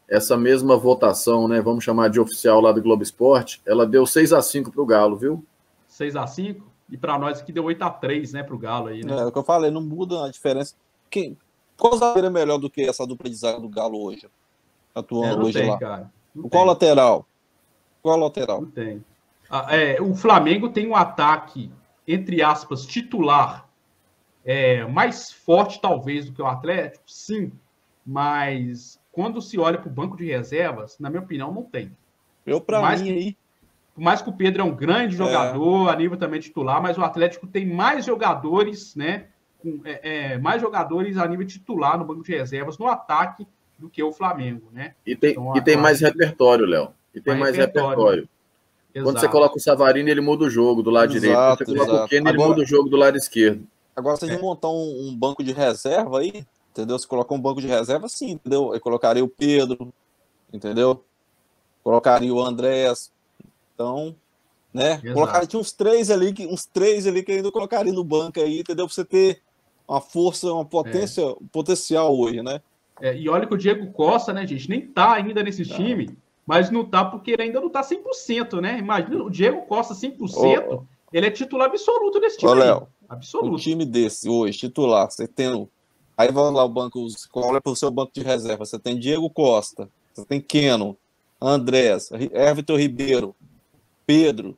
essa mesma votação, né? Vamos chamar de oficial lá do Globo Esporte, ela deu 6 a 5 para o Galo, viu? 6 a 5 E para nós aqui deu 8 a 3 né, para o Galo aí, né? É, é o que eu falei, não muda a diferença. Quem, qual zagueiro é melhor do que essa dupla de zaga do Galo hoje? Atuando é, hoje tem, lá. Cara, qual tem. lateral? Qual lateral? Não tem. Ah, é, o Flamengo tem um ataque, entre aspas, titular, é, mais forte talvez do que o Atlético, sim, mas quando se olha para o banco de reservas, na minha opinião, não tem. Eu, para mim, aí. Por mais que o Pedro é um grande é. jogador, é. a nível também titular, mas o Atlético tem mais jogadores, né? Com, é, é, mais jogadores a nível titular no banco de reservas, no ataque, do que o Flamengo, né? E tem, então, e tem mais repertório, Léo. E tem mais, mais repertório. repertório. Quando você coloca o Savarino, ele muda o jogo do lado exato, direito. Quando você coloca exato. o Kenny, ele muda o jogo do lado esquerdo. Agora, se a gente montar um, um, banco de reserva aí, entendeu? Se colocar um banco de reserva, sim, entendeu? Eu colocaria o Pedro, entendeu? Colocaria o Andréas. Então, né? Exato. Colocaria uns três ali, uns três ali que ainda colocaria no banco aí, entendeu? Pra você ter uma força, uma potência, é. potencial hoje, né? É, e olha que o Diego Costa, né, gente, nem tá ainda nesse time mas não tá porque ele ainda não tá 100%, né? Imagina o Diego Costa 100%, oh. ele é titular absoluto desse time. Ô, Léo, absoluto. Um time desse hoje, titular, você tem. Aí vai lá o banco, olha para o seu banco de reserva. Você tem Diego Costa, você tem Keno, Andrés, Everton Ribeiro, Pedro.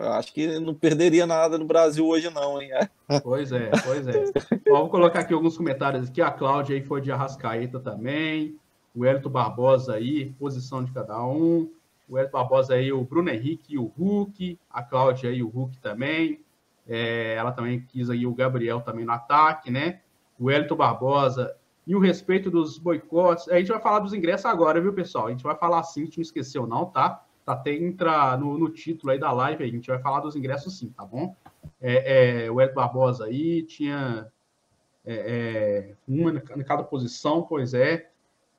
Eu acho que não perderia nada no Brasil hoje, não, hein? Pois é, pois é. Ó, vou colocar aqui alguns comentários aqui. A Cláudia aí foi de Arrascaeta também o Hélito Barbosa aí, posição de cada um. O Hélito Barbosa aí, o Bruno Henrique e o Hulk, a Cláudia aí, o Hulk também. É, ela também quis aí o Gabriel também no ataque, né? O Hélito Barbosa e o respeito dos boicotes. A gente vai falar dos ingressos agora, viu, pessoal? A gente vai falar assim, a gente não esqueceu não, tá? Até entra no, no título aí da live, a gente vai falar dos ingressos sim, tá bom? É, é, o Hélito Barbosa aí tinha é, é uma em cada posição, pois é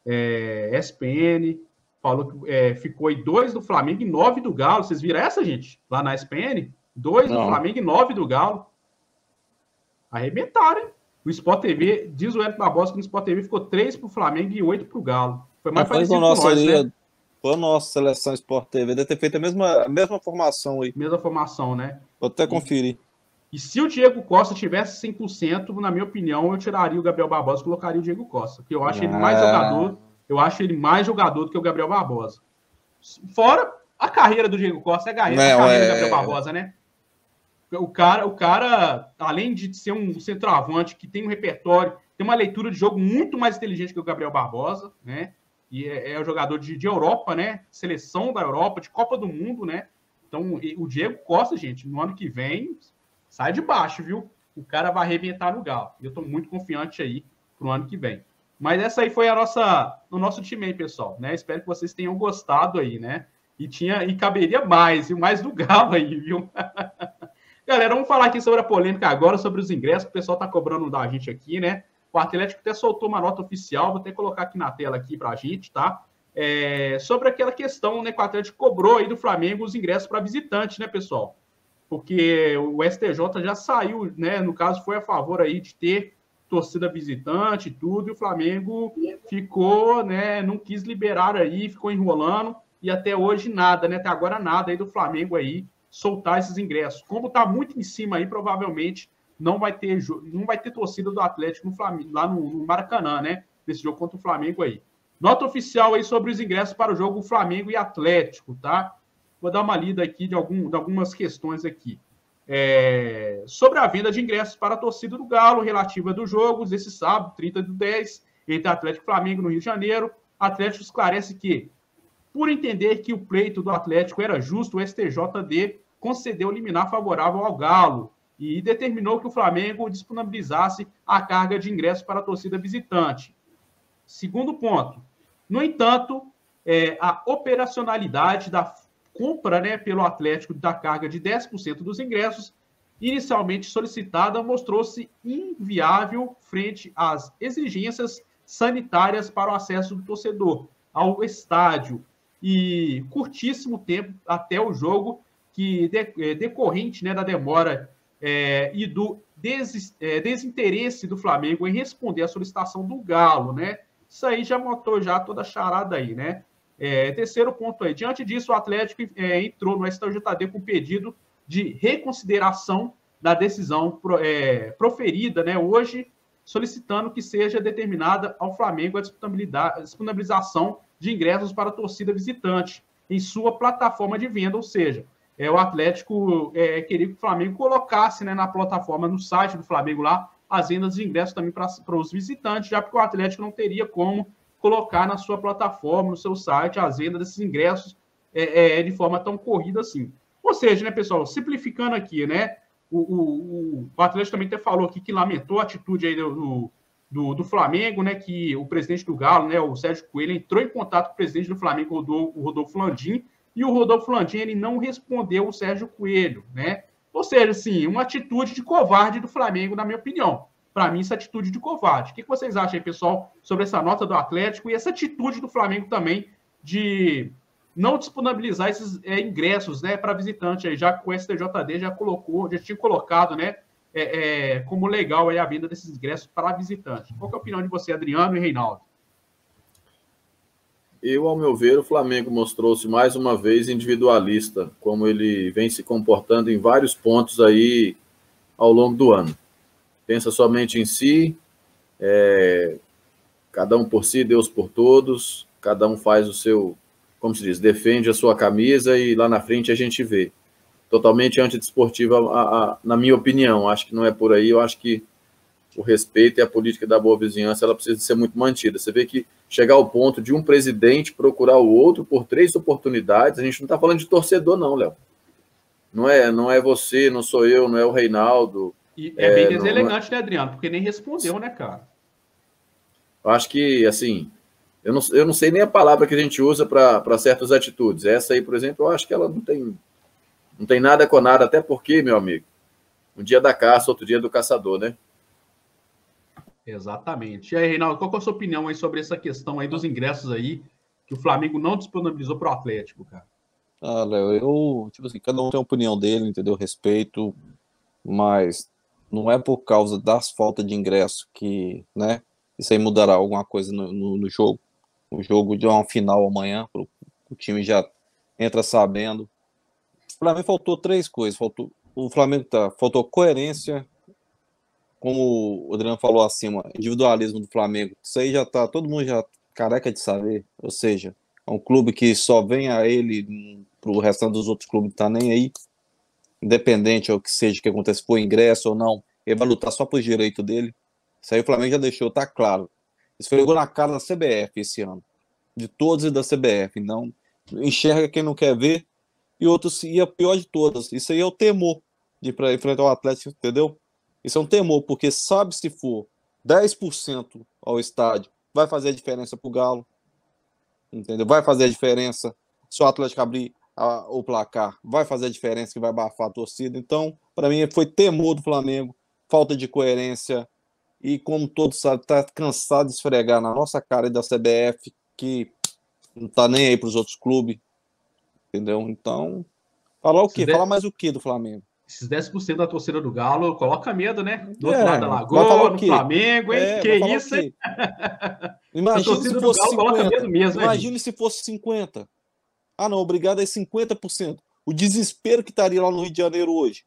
é, SPN, falou que é, ficou aí dois do Flamengo e nove do Galo. Vocês viram essa, gente? Lá na SPN? Dois Não. do Flamengo e nove do Galo. Arrebentaram, hein? O Sport TV, diz o Eric Barbosa que no Sport TV ficou três para o Flamengo e oito para o Galo. Foi mais parecido com nós, ali, né? Foi a nossa seleção Sport TV. Deve ter feito a mesma, a mesma formação aí. Mesma formação, né? Vou até conferir. E se o Diego Costa tivesse 100%, na minha opinião, eu tiraria o Gabriel Barbosa e colocaria o Diego Costa. Porque eu acho ah. ele mais ah. jogador. Eu acho ele mais jogador do que o Gabriel Barbosa. Fora a carreira do Diego Costa, é a carreira, Não, a carreira é... do Gabriel Barbosa, né? O cara, o cara, além de ser um centroavante que tem um repertório, tem uma leitura de jogo muito mais inteligente que o Gabriel Barbosa, né? E é, é jogador de, de Europa, né? Seleção da Europa, de Copa do Mundo, né? Então, o Diego Costa, gente, no ano que vem, sai de baixo, viu? O cara vai arrebentar no Galo. Eu estou muito confiante aí para o ano que vem. Mas essa aí foi a nossa, o nosso time aí, pessoal, né? Espero que vocês tenham gostado aí, né? E tinha e caberia mais, e mais do Galo aí, viu? Galera, vamos falar aqui sobre a polêmica agora, sobre os ingressos o pessoal tá cobrando da gente aqui, né? O Atlético até soltou uma nota oficial, vou até colocar aqui na tela aqui para a gente, tá? É, sobre aquela questão, né, que o Atlético cobrou aí do Flamengo os ingressos para visitante, né, pessoal? porque o STJ já saiu, né? No caso, foi a favor aí de ter torcida visitante e tudo, e o Flamengo ficou, né? Não quis liberar aí, ficou enrolando, e até hoje nada, né? Até agora nada aí do Flamengo aí soltar esses ingressos. Como tá muito em cima aí, provavelmente não vai ter não vai ter torcida do Atlético no Flamengo, lá no, no Maracanã, né? Nesse jogo contra o Flamengo aí. Nota oficial aí sobre os ingressos para o jogo Flamengo e Atlético, tá? Vou dar uma lida aqui de, algum, de algumas questões aqui. É, sobre a venda de ingressos para a torcida do Galo, relativa dos jogos, esse sábado, 30 de 10, entre Atlético e Flamengo no Rio de Janeiro, Atlético esclarece que, por entender que o pleito do Atlético era justo, o STJD concedeu liminar favorável ao Galo e determinou que o Flamengo disponibilizasse a carga de ingressos para a torcida visitante. Segundo ponto. No entanto, é, a operacionalidade da compra né, pelo Atlético da carga de 10% dos ingressos, inicialmente solicitada, mostrou-se inviável frente às exigências sanitárias para o acesso do torcedor ao estádio. E curtíssimo tempo até o jogo, que é, decorrente né, da demora é, e do des, é, desinteresse do Flamengo em responder à solicitação do Galo, né? Isso aí já mostrou já toda a charada aí, né? É, terceiro ponto aí. Diante disso, o Atlético é, entrou no STJD com pedido de reconsideração da decisão é, proferida né, hoje, solicitando que seja determinada ao Flamengo a disponibilização de ingressos para a torcida visitante em sua plataforma de venda, ou seja, é, o Atlético é, queria que o Flamengo colocasse né, na plataforma, no site do Flamengo lá, as vendas de ingressos também para os visitantes, já porque o Atlético não teria como colocar na sua plataforma, no seu site, as vendas desses ingressos é, é, de forma tão corrida assim. Ou seja, né, pessoal, simplificando aqui, né? O, o, o Atlético também até falou aqui que lamentou a atitude aí do, do, do, Flamengo, né? Que o presidente do Galo, né, o Sérgio Coelho, entrou em contato com o presidente do Flamengo, o Rodolfo Landim, e o Rodolfo Landim ele não respondeu o Sérgio Coelho, né? Ou seja, assim, uma atitude de covarde do Flamengo, na minha opinião. Para mim, essa atitude de covarde. O que vocês acham aí, pessoal, sobre essa nota do Atlético e essa atitude do Flamengo também de não disponibilizar esses é, ingressos né, para visitante, aí, já que o STJD já colocou, já tinha colocado né, é, é, como legal aí a venda desses ingressos para visitante. Qual é a opinião de você, Adriano e Reinaldo? Eu, ao meu ver, o Flamengo mostrou-se mais uma vez individualista, como ele vem se comportando em vários pontos aí ao longo do ano. Pensa somente em si, é, cada um por si, Deus por todos, cada um faz o seu, como se diz, defende a sua camisa e lá na frente a gente vê. Totalmente antidesportiva, a, a, na minha opinião. Acho que não é por aí, eu acho que o respeito e a política da boa vizinhança ela precisa ser muito mantida. Você vê que chegar ao ponto de um presidente procurar o outro por três oportunidades, a gente não está falando de torcedor, não, Léo. Não é, não é você, não sou eu, não é o Reinaldo. E é, é bem deselegante, é... né, Adriano? Porque nem respondeu, né, cara? Eu acho que, assim, eu não, eu não sei nem a palavra que a gente usa para certas atitudes. Essa aí, por exemplo, eu acho que ela não tem, não tem nada com nada, até porque, meu amigo, um dia da caça, outro dia do caçador, né? Exatamente. E aí, Reinaldo, qual é a sua opinião aí sobre essa questão aí dos ingressos aí que o Flamengo não disponibilizou para o Atlético, cara? Ah, Léo, eu, tipo assim, cada um tem a opinião dele, entendeu? Respeito, mas não é por causa das faltas de ingresso que, né, isso aí mudará alguma coisa no, no, no jogo. O jogo de uma final amanhã, pro, o time já entra sabendo. Para mim faltou três coisas. Faltou, o Flamengo tá, faltou coerência, como o Adriano falou acima, individualismo do Flamengo, isso aí já tá, todo mundo já careca de saber, ou seja, é um clube que só vem a ele pro restante dos outros clubes tá nem aí, independente ou que seja que aconteça, for ingresso ou não, ele vai lutar só por direito dele, isso aí o Flamengo já deixou, tá claro, esfregou na cara da CBF esse ano, de todos e da CBF, não enxerga quem não quer ver, e outros, e a pior de todas, isso aí é o temor de enfrentar o Atlético, entendeu? Isso é um temor, porque sabe se for 10% ao estádio, vai fazer a diferença para o Galo. Entendeu? Vai fazer a diferença. Se o Atlético abrir a, o placar, vai fazer a diferença que vai abafar a torcida. Então, para mim, foi temor do Flamengo, falta de coerência. E como todos sabem, está cansado de esfregar na nossa cara da CBF que não está nem aí para os outros clubes. Entendeu? Então, falar o quê? Falar mais o quê do Flamengo? Esses 10% da torcida do Galo coloca medo, né? Do outro é, lado da Lagoa, no Flamengo, hein? É, que isso, hein? Imagina se fosse Galo 50. Medo mesmo, Imagine se fosse 50. Ah, não, obrigado é 50%. O desespero que estaria lá no Rio de Janeiro hoje.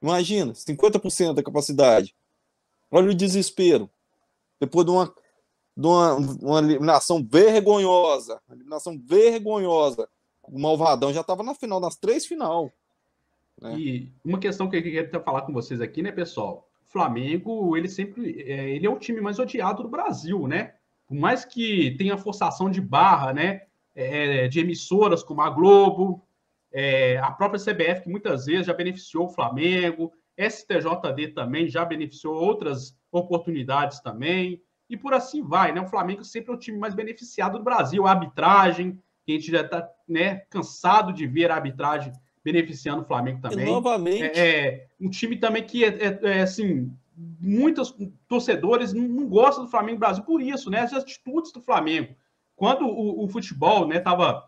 Imagina, 50% da capacidade. Olha o desespero. Depois de uma, de uma, uma eliminação vergonhosa. Eliminação vergonhosa. O Malvadão já estava na final, nas três final. Né? E uma questão que eu queria falar com vocês aqui, né, pessoal? O Flamengo, ele sempre é, ele é o time mais odiado do Brasil, né? Por mais que tenha forçação de barra, né? É, de emissoras como a Globo, é, a própria CBF, que muitas vezes já beneficiou o Flamengo, STJD também já beneficiou outras oportunidades também, e por assim vai, né? O Flamengo sempre é o time mais beneficiado do Brasil. A arbitragem, que a gente já está né, cansado de ver a arbitragem beneficiando o Flamengo também. E novamente. É, é, um time também que é, é, é, assim, muitos torcedores não gostam do Flamengo Brasil por isso, né? As atitudes do Flamengo. Quando o, o futebol, né, tava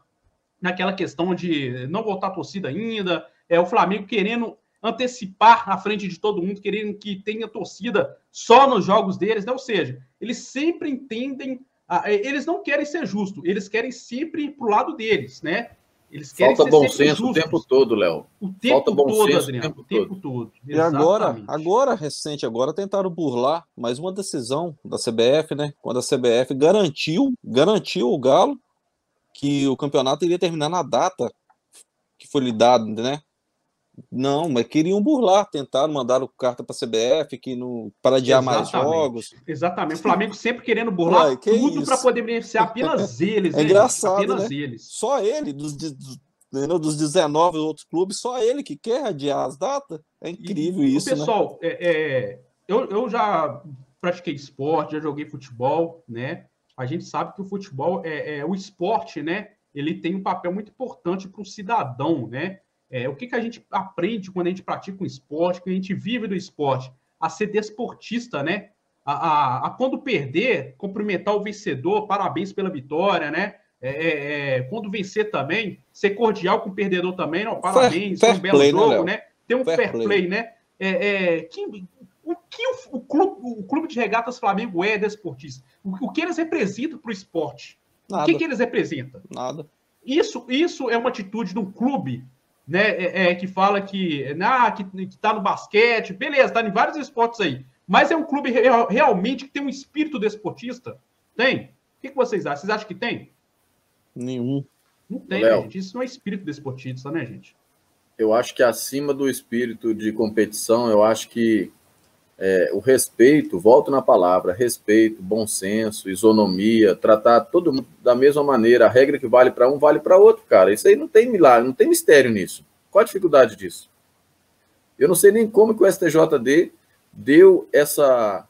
naquela questão de não voltar a torcida ainda, é o Flamengo querendo antecipar na frente de todo mundo, querendo que tenha torcida só nos jogos deles, né? Ou seja, eles sempre entendem, eles não querem ser justos, eles querem sempre ir pro lado deles, né? Eles querem Falta bom senso justos. o tempo todo, Léo. O tempo Falta bom todo, senso Adriano. O tempo, o tempo todo. todo. E agora, agora, recente, agora tentaram burlar mais uma decisão da CBF, né? Quando a CBF garantiu, garantiu o Galo que o campeonato iria terminar na data que foi lhe dado, né? Não, mas queriam burlar, tentaram mandar carta para a CBF que no, para adiar Exatamente. mais jogos. Exatamente. O Flamengo sempre querendo burlar Ué, tudo para poder beneficiar apenas eles. É né? engraçado, apenas né? eles. Só ele, dos, dos, dos 19 outros clubes, só ele que quer adiar as datas. É incrível e, isso. Né? Pessoal, né? é, é, eu, eu já pratiquei esporte, já joguei futebol, né? A gente sabe que o futebol é, é o esporte, né? Ele tem um papel muito importante para o cidadão, né? É, o que, que a gente aprende quando a gente pratica um esporte, quando a gente vive do esporte? A ser desportista, né? A, a, a quando perder, cumprimentar o vencedor, parabéns pela vitória, né? É, é, é quando vencer também, ser cordial com o perdedor também, não, parabéns, fair, fair um belo play, né, jogo, né? né? Ter um fair, fair play, play, né? É, é, que, o que o, o, clube, o, clube, de regatas Flamengo é desportista? O, o que eles representam para o esporte? Nada. O que, que eles representam? Nada. Isso, isso é uma atitude de um clube né, é, é, que fala que ah, que, que tá no basquete, beleza, tá em vários esportes aí. Mas é um clube real, realmente que tem um espírito desportista? Tem? O que, que, vocês acham? Vocês acham que tem? Nenhum. Não tem, né, gente. Isso não é espírito desportista, né, gente? Eu acho que acima do espírito de competição, eu acho que é, o respeito, volto na palavra, respeito, bom senso, isonomia, tratar todo mundo da mesma maneira. A regra que vale para um vale para outro, cara. Isso aí não tem milagre, não tem mistério nisso. Qual a dificuldade disso? Eu não sei nem como que o STJD deu essa,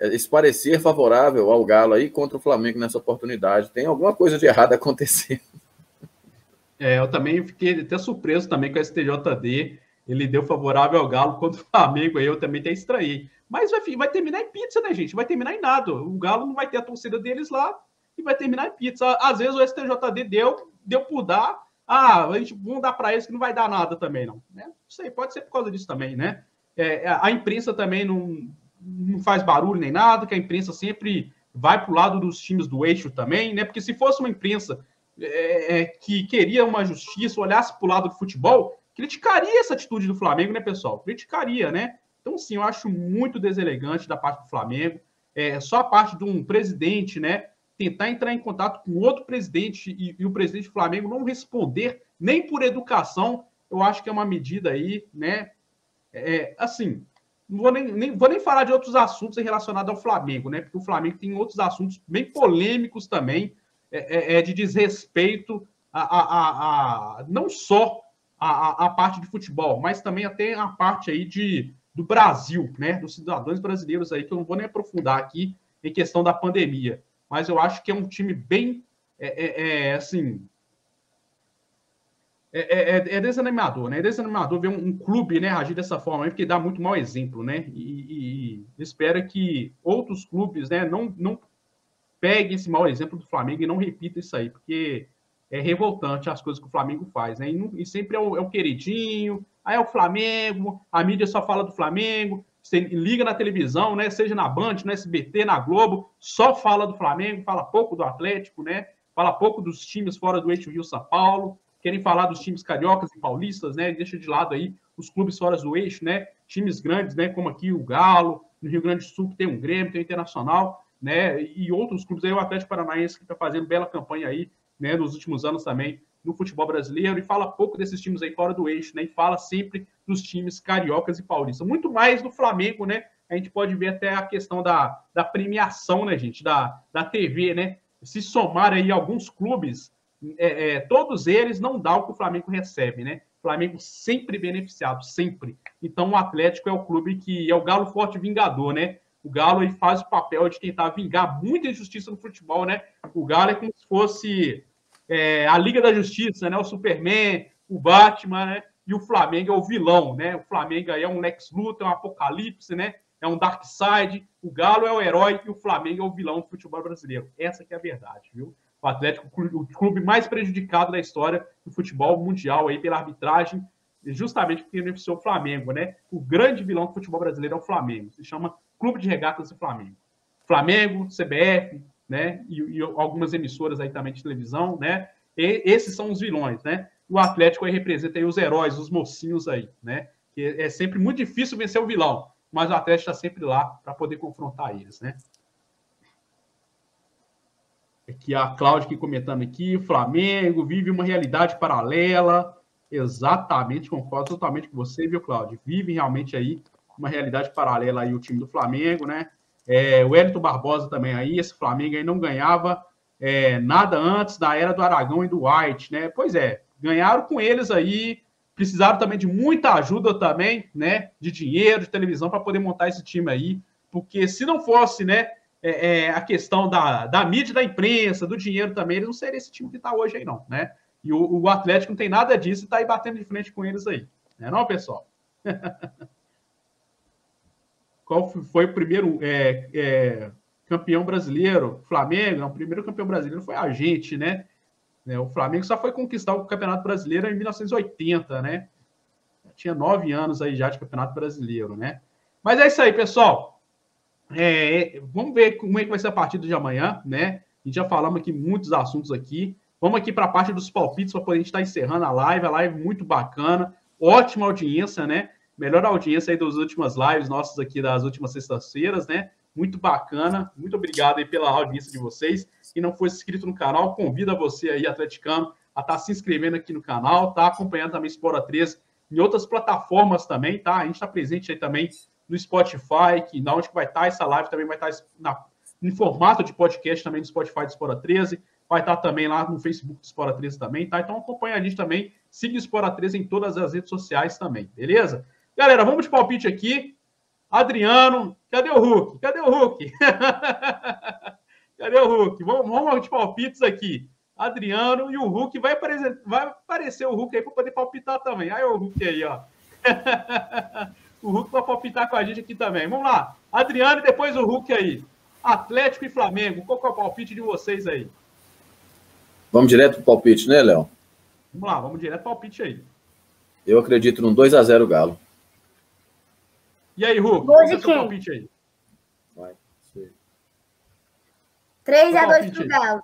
esse parecer favorável ao Galo aí contra o Flamengo nessa oportunidade. Tem alguma coisa de errado acontecendo. É, eu também fiquei até surpreso também com o STJD ele deu favorável ao Galo contra o Flamengo, aí eu também até estranhei. Mas vai, vai terminar em pizza, né, gente? Vai terminar em nada. O Galo não vai ter a torcida deles lá e vai terminar em pizza. Às vezes o STJD deu, deu por dar. Ah, a gente vamos dar para eles que não vai dar nada também, não. Né? Não sei, pode ser por causa disso também, né? É, a imprensa também não, não faz barulho nem nada, que a imprensa sempre vai para o lado dos times do eixo também, né? Porque se fosse uma imprensa é, é que queria uma justiça, olhasse para o lado do futebol, criticaria essa atitude do Flamengo, né, pessoal? Criticaria, né? Então, sim, eu acho muito deselegante da parte do Flamengo. É só a parte de um presidente, né? Tentar entrar em contato com outro presidente e, e o presidente do Flamengo não responder nem por educação, eu acho que é uma medida aí, né? É, assim, não vou nem, nem, vou nem falar de outros assuntos relacionados ao Flamengo, né? Porque o Flamengo tem outros assuntos bem polêmicos também, é, é, é de desrespeito a, a, a, a, não só a, a, parte de futebol, mas também até a parte aí de, do Brasil, né? Dos cidadãos brasileiros aí, que eu não vou nem aprofundar aqui em questão da pandemia. Mas eu acho que é um time bem, é, é, é assim, é, é, é, é, desanimador, né? É desanimador ver um, um, clube né, agir dessa forma, porque dá muito mau exemplo, né? E, e, e espera que outros clubes né, não, não peguem esse mau exemplo do Flamengo e não repitam isso aí, porque é revoltante as coisas que o Flamengo faz, né? E, e sempre é o, é o, queridinho, aí é o Flamengo, a mídia só fala do Flamengo, você liga na televisão, né? Seja na Band, no SBT, na Globo, só fala do Flamengo, fala pouco do Atlético, né? Fala pouco dos times fora do eixo Rio-São Paulo, querem falar dos times cariocas e paulistas, né? Deixa de lado aí os clubes fora do eixo, né? Times grandes, né? Como aqui o Galo, no Rio Grande do Sul, que tem um Grêmio, tem o Internacional, né? E outros clubes aí, o Atlético Paranaense, que está fazendo bela campanha aí, né, nos últimos anos também no futebol brasileiro e fala pouco desses times aí fora do eixo, né? E fala sempre dos times cariocas e paulistas. Muito mais do Flamengo, né? A gente pode ver até a questão da, da premiação, né, gente? Da, da TV, né? Se somar aí alguns clubes, é, é, todos eles não dá o que o Flamengo recebe, né? Flamengo sempre beneficiado, sempre. Então o Atlético é o clube que é o galo forte vingador, né? O Galo aí faz o papel de tentar vingar muita injustiça no futebol, né? O Galo é como se fosse é, a Liga da Justiça, né? O Superman, o Batman, né? E o Flamengo é o vilão, né? O Flamengo é um Lex Luthor, um apocalipse, né? é um dark side, o Galo é o herói e o Flamengo é o vilão do futebol brasileiro. Essa que é a verdade, viu? O Atlético, o clube mais prejudicado da história do futebol mundial aí pela arbitragem, justamente porque beneficiou o Flamengo, né? O grande vilão do futebol brasileiro é o Flamengo. Se chama Clube de Regatas do Flamengo. Flamengo, CBF, né? E, e algumas emissoras aí também de televisão, né? E, esses são os vilões, né? O Atlético aí representa aí os heróis, os mocinhos aí, né? Que é sempre muito difícil vencer o vilão, mas o Atlético está sempre lá para poder confrontar eles, né? Aqui a Cláudia que comentando aqui, o Flamengo vive uma realidade paralela. Exatamente, concordo totalmente com você, viu, Cláudio? Vive realmente aí uma realidade paralela aí o time do Flamengo, né? É, o Elton Barbosa também aí, esse Flamengo aí não ganhava é, nada antes da era do Aragão e do White, né? Pois é, ganharam com eles aí, precisaram também de muita ajuda também, né? De dinheiro, de televisão para poder montar esse time aí, porque se não fosse, né? é, é, a questão da, da mídia, da imprensa, do dinheiro também, eles não seriam esse time que está hoje aí, não, né? E o, o, Atlético não tem nada disso e está aí batendo de frente com eles aí. Não é não, pessoal? Qual foi o primeiro é, é, campeão brasileiro? Flamengo? Não, o primeiro campeão brasileiro foi a gente, né? É, o Flamengo só foi conquistar o Campeonato Brasileiro em 1980, né? Tinha nove anos aí já de Campeonato Brasileiro, né? Mas é isso aí, pessoal. É, vamos ver como é que vai ser a partida de amanhã, né? A gente já falamos aqui muitos assuntos aqui. Vamos aqui para a parte dos palpites para poder estar encerrando a live. A live muito bacana, ótima audiência, né? Melhor audiência aí das últimas lives nossas aqui das últimas sextas-feiras, né? Muito bacana. Muito obrigado aí pela audiência de vocês. Quem não for inscrito no canal, convida você aí, atleticano, a estar tá se inscrevendo aqui no canal, tá acompanhando também Espora 13 em outras plataformas também, tá? A gente está presente aí também no Spotify, que na onde vai estar essa live também vai estar na, em formato de podcast também no Spotify do Espora 13, vai estar também lá no Facebook do Espora 13 também, tá? Então acompanha a gente também, siga o Espora 13 em todas as redes sociais também, beleza? Galera, vamos de palpite aqui. Adriano, cadê o Hulk? Cadê o Hulk? cadê o Hulk? Vamos, vamos de palpites aqui. Adriano e o Hulk vai aparecer, vai aparecer o Hulk aí para poder palpitar também. Aí o Hulk aí, ó. O Hulk vai palpitar com a gente aqui também. Vamos lá. Adriano e depois o Hulk aí. Atlético e Flamengo. Qual é o palpite de vocês aí? Vamos direto pro palpite, né, Léo? Vamos lá, vamos direto pro palpite aí. Eu acredito num 2x0 Galo. E aí, Hulk? Qual é o seu palpite aí? Vai. 3x2 pro Galo.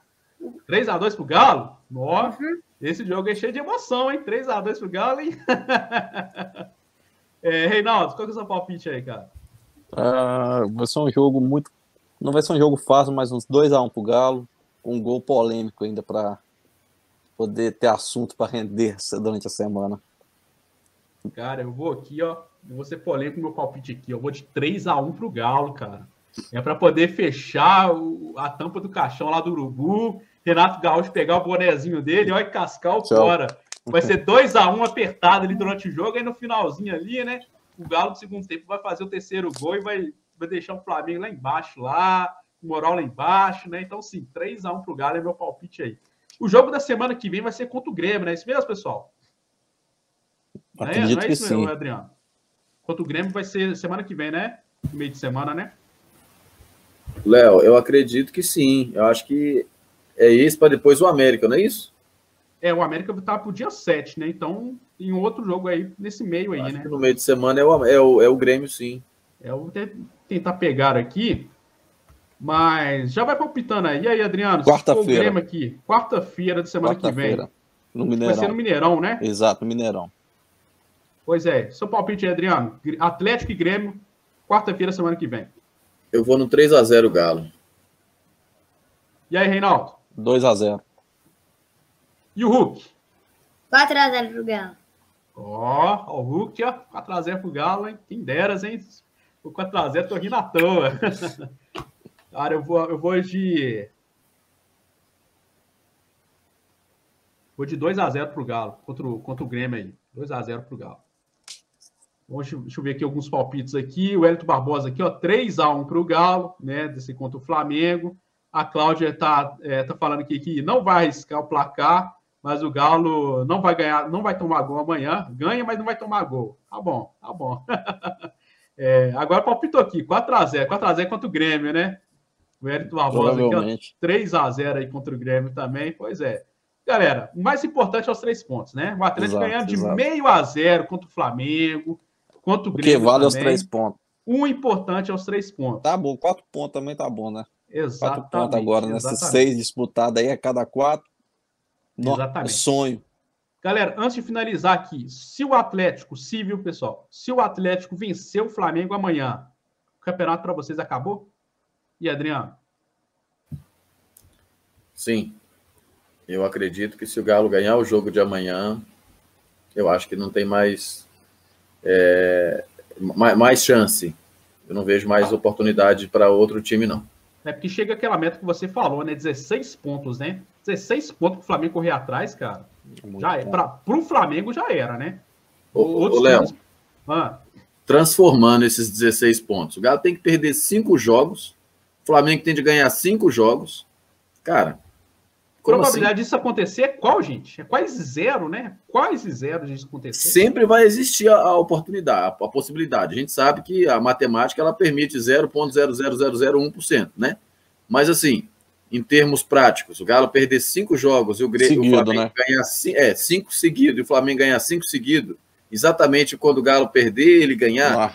3x2 pro Galo? Nossa, uhum. esse jogo é cheio de emoção, hein? 3x2 pro Galo, hein? É, Reinaldo, qual que é o seu palpite aí, cara? Uh, vai ser um jogo muito. Não vai ser um jogo fácil, mas uns 2x1 um pro Galo. Um gol polêmico ainda para poder ter assunto para render durante a semana. Cara, eu vou aqui, ó. Eu vou ser polêmico no meu palpite aqui. Eu vou de 3x1 pro Galo, cara. É para poder fechar o, a tampa do caixão lá do Urubu. Renato Gaúcho pegar o bonezinho dele, ó, e cascar o fora. Vai ser 2 a 1 um apertado ali durante o jogo, aí no finalzinho ali, né? O Galo do segundo tempo vai fazer o terceiro gol e vai, vai deixar o Flamengo lá embaixo, lá, o moral lá embaixo, né? Então, sim, 3 a 1 pro Galo é meu palpite aí. O jogo da semana que vem vai ser contra o Grêmio, né? É isso mesmo, pessoal? Não é, não é isso mesmo, Adriano? Contra o Grêmio vai ser semana que vem, né? No meio de semana, né? Léo, eu acredito que sim. Eu acho que é isso para depois o América, não é isso? É, o América tá pro dia 7, né? Então, em outro jogo aí, nesse meio aí, Acho né? no meio de semana é o, é o, é o Grêmio, sim. É, eu vou tentar pegar aqui, mas já vai palpitando aí. E aí, Adriano? Quarta-feira. aqui. Quarta-feira da semana Quarta que vem. No Mineirão. Vai ser no Mineirão, né? Exato, no Mineirão. Pois é. Seu palpite aí, Adriano. Atlético e Grêmio, quarta-feira, semana que vem. Eu vou no 3x0 Galo. E aí, Reinaldo? 2x0. E o Hulk? 4x0 pro Galo. Ó, oh, o Hulk, ó, 4x0 pro Galo, hein? Quem deras, hein? O 4x0 tô rindo à toa. Cara, eu vou, eu vou de. Vou de 2x0 pro Galo, contra o, contra o Grêmio aí. 2x0 pro Galo. Vamos, deixa eu ver aqui alguns palpites aqui. O Elton Barbosa aqui, ó, 3x1 pro Galo, né? Desse contra o Flamengo. A Cláudia tá, é, tá falando aqui que não vai arriscar o placar mas o Galo não vai ganhar, não vai tomar gol amanhã. Ganha, mas não vai tomar gol. Tá bom, tá bom. É, agora palpitou aqui, 4x0. 4x0 contra o Grêmio, né? O Hélito Barbosa aqui, 3x0 aí contra o Grêmio também. Pois é. Galera, o mais importante é os três pontos, né? O Atlético exato, ganhando de exato. meio a zero contra o Flamengo, contra o Grêmio. Que vale também. os três pontos. O importante é os três pontos. Tá bom, quatro pontos também tá bom, né? Exatamente. Quatro pontos agora, nesses seis disputados aí, a cada quatro. Exatamente. sonho. Galera, antes de finalizar aqui, se o Atlético, se viu, pessoal, se o Atlético vencer o Flamengo amanhã, o campeonato para vocês acabou? E Adriano? Sim. Eu acredito que se o Galo ganhar o jogo de amanhã, eu acho que não tem mais, é, mais, mais, chance. Eu não vejo mais oportunidade para outro time, não. É porque chega aquela meta que você falou, né? 16 pontos, né? 16 pontos para o Flamengo correr atrás, cara. Muito já é. Para o Flamengo já era, né? Ô, Léo, ah. transformando esses 16 pontos. O Galo tem que perder cinco jogos. O Flamengo tem de ganhar cinco jogos. Cara, probabilidade assim? disso acontecer é qual, gente? É quase zero, né? Quase zero disso acontecer. Sempre vai existir a, a oportunidade, a, a, possibilidade. A gente sabe que a matemática ela permite 0,00001%, né? Mas assim, em termos práticos, o Galo perder cinco jogos e o, Grêmio, Seguido, o Flamengo né? ganhar é, cinco seguidos e o Flamengo ganhar cinco seguidos, exatamente quando o Galo perder, ele ganhar. Ah.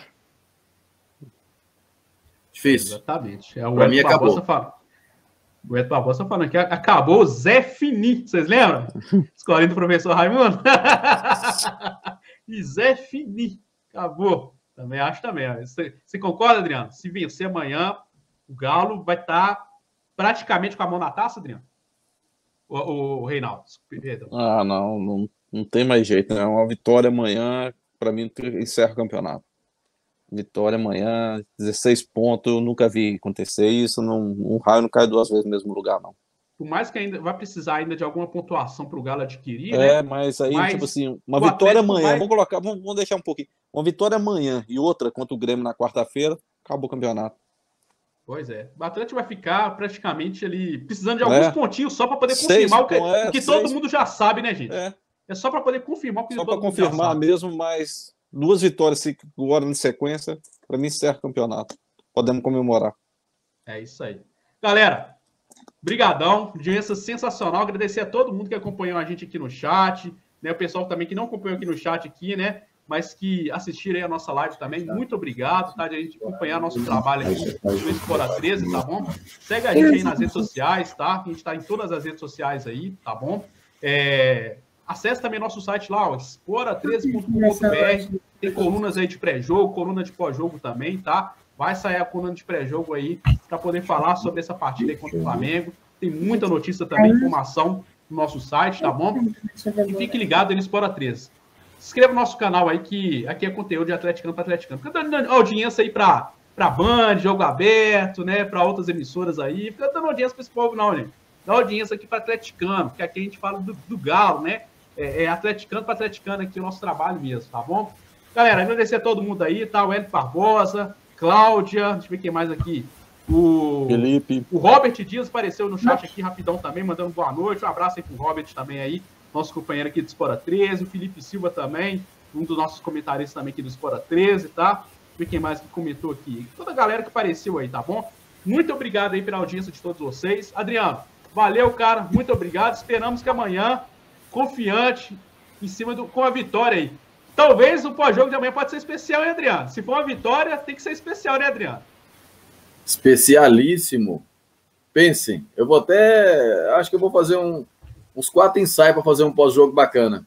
Difícil. Exatamente. É, o Para mim acabou. Fala. O Eto Barbosa falando que acabou o Zé Fini, vocês lembram? Escolinha do professor Raimundo. e Zé Fini, acabou. Também acho também. Você, você, concorda, Adriano? Se vencer amanhã, o Galo vai estar tá praticamente com a mão na taça, Adriano? O, o, o Reinaldo. Ah, não, não, não tem mais jeito, né? Uma vitória amanhã, para mim, encerra o campeonato. Vitória amanhã, 16 pontos, eu nunca vi acontecer isso, não, um raio não cai duas vezes no mesmo lugar, não. Por mais que ainda vai precisar ainda de alguma pontuação para o Galo adquirir, é, né? mas aí, mas tipo assim, uma vitória amanhã, vai... vamos colocar, vamos, vamos deixar um pouquinho. Uma vitória amanhã e outra contra o Grêmio na quarta-feira, acabou o campeonato. Pois é. O Atlético vai ficar praticamente ali precisando de alguns é. pontinhos só para poder confirmar o que, é, o que todo mundo já sabe, né, gente? É, é só para poder confirmar o que só todo mundo confirmar mesmo, mas duas vitórias agora em sequência, para mim encerra o campeonato. Podemos comemorar. É isso aí. Galera, brigadão, audiência sensacional. Agradecer a todo mundo que acompanhou a gente aqui no chat, né? O pessoal também que não acompanhou aqui no chat aqui, né? mas que assistiram a nossa live também. Muito obrigado, tá? De a gente acompanhar nosso trabalho aqui no Espora 13, tá bom? Segue a gente aí nas redes sociais, tá? A gente está em todas as redes sociais aí, tá bom? É... Acesse também nosso site lá, espora13.com.br. Tem colunas aí de pré-jogo, coluna de pós-jogo também, tá? Vai sair a coluna de pré-jogo aí para poder falar sobre essa partida aí contra o Flamengo. Tem muita notícia também, informação no nosso site, tá bom? E fique ligado aí no Espora 13 se inscreva no nosso canal aí, que aqui é conteúdo de atleticano para atleticano. Fica dando audiência aí para para Band, Jogo Aberto, né, para outras emissoras aí. Fica dando audiência para esse povo, não, gente. Dá audiência aqui para atleticano, porque aqui a gente fala do, do Galo, né? É, é atleticano para atleticano aqui o nosso trabalho mesmo, tá bom? Galera, agradecer a todo mundo aí, tá? O Hélio Barbosa, Cláudia, deixa eu ver quem mais aqui. O Felipe. O Robert Dias apareceu no chat aqui rapidão também, mandando boa noite. Um abraço aí pro Robert também aí nosso companheiro aqui do Espora 13, o Felipe Silva também, um dos nossos comentaristas também aqui do Espora 13, tá? E quem mais que comentou aqui? Toda a galera que apareceu aí, tá bom? Muito obrigado aí pela audiência de todos vocês. Adriano, valeu, cara. Muito obrigado. Esperamos que amanhã, confiante, em cima do, com a vitória aí. Talvez o pós-jogo de amanhã pode ser especial, hein, Adriano? Se for uma vitória, tem que ser especial, né, Adriano? Especialíssimo. Pensem, eu vou até. Acho que eu vou fazer um, uns quatro ensaios para fazer um pós-jogo bacana.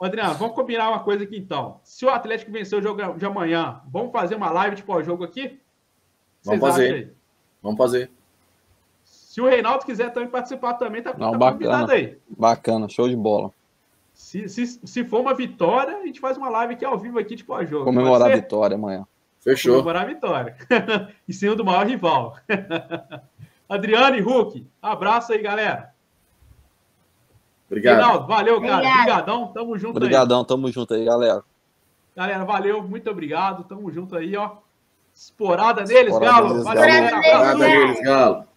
Adriano, vamos combinar uma coisa aqui então. Se o Atlético vencer o jogo de amanhã, vamos fazer uma live de pós-jogo aqui? Vamos fazer. Vamos fazer. Se o Reinaldo quiser também participar, também tá, Não, tá bacana, aí. Bacana, show de bola. Se, se, se for uma vitória, a gente faz uma live aqui ao vivo aqui de pós-jogo. Comemorar a vitória amanhã. Fechou. Comemorar a vitória. em cima do maior rival. Adriano e Hulk, abraço aí, galera. Obrigado. Reinaldo, valeu, cara. Obrigadão. Tamo junto Obrigadão, aí. tamo junto aí, galera. Galera, valeu, muito obrigado. Tamo junto aí, ó. Esporada neles, Esporada Galo. Valeu, galera. Esporada neles, Galo.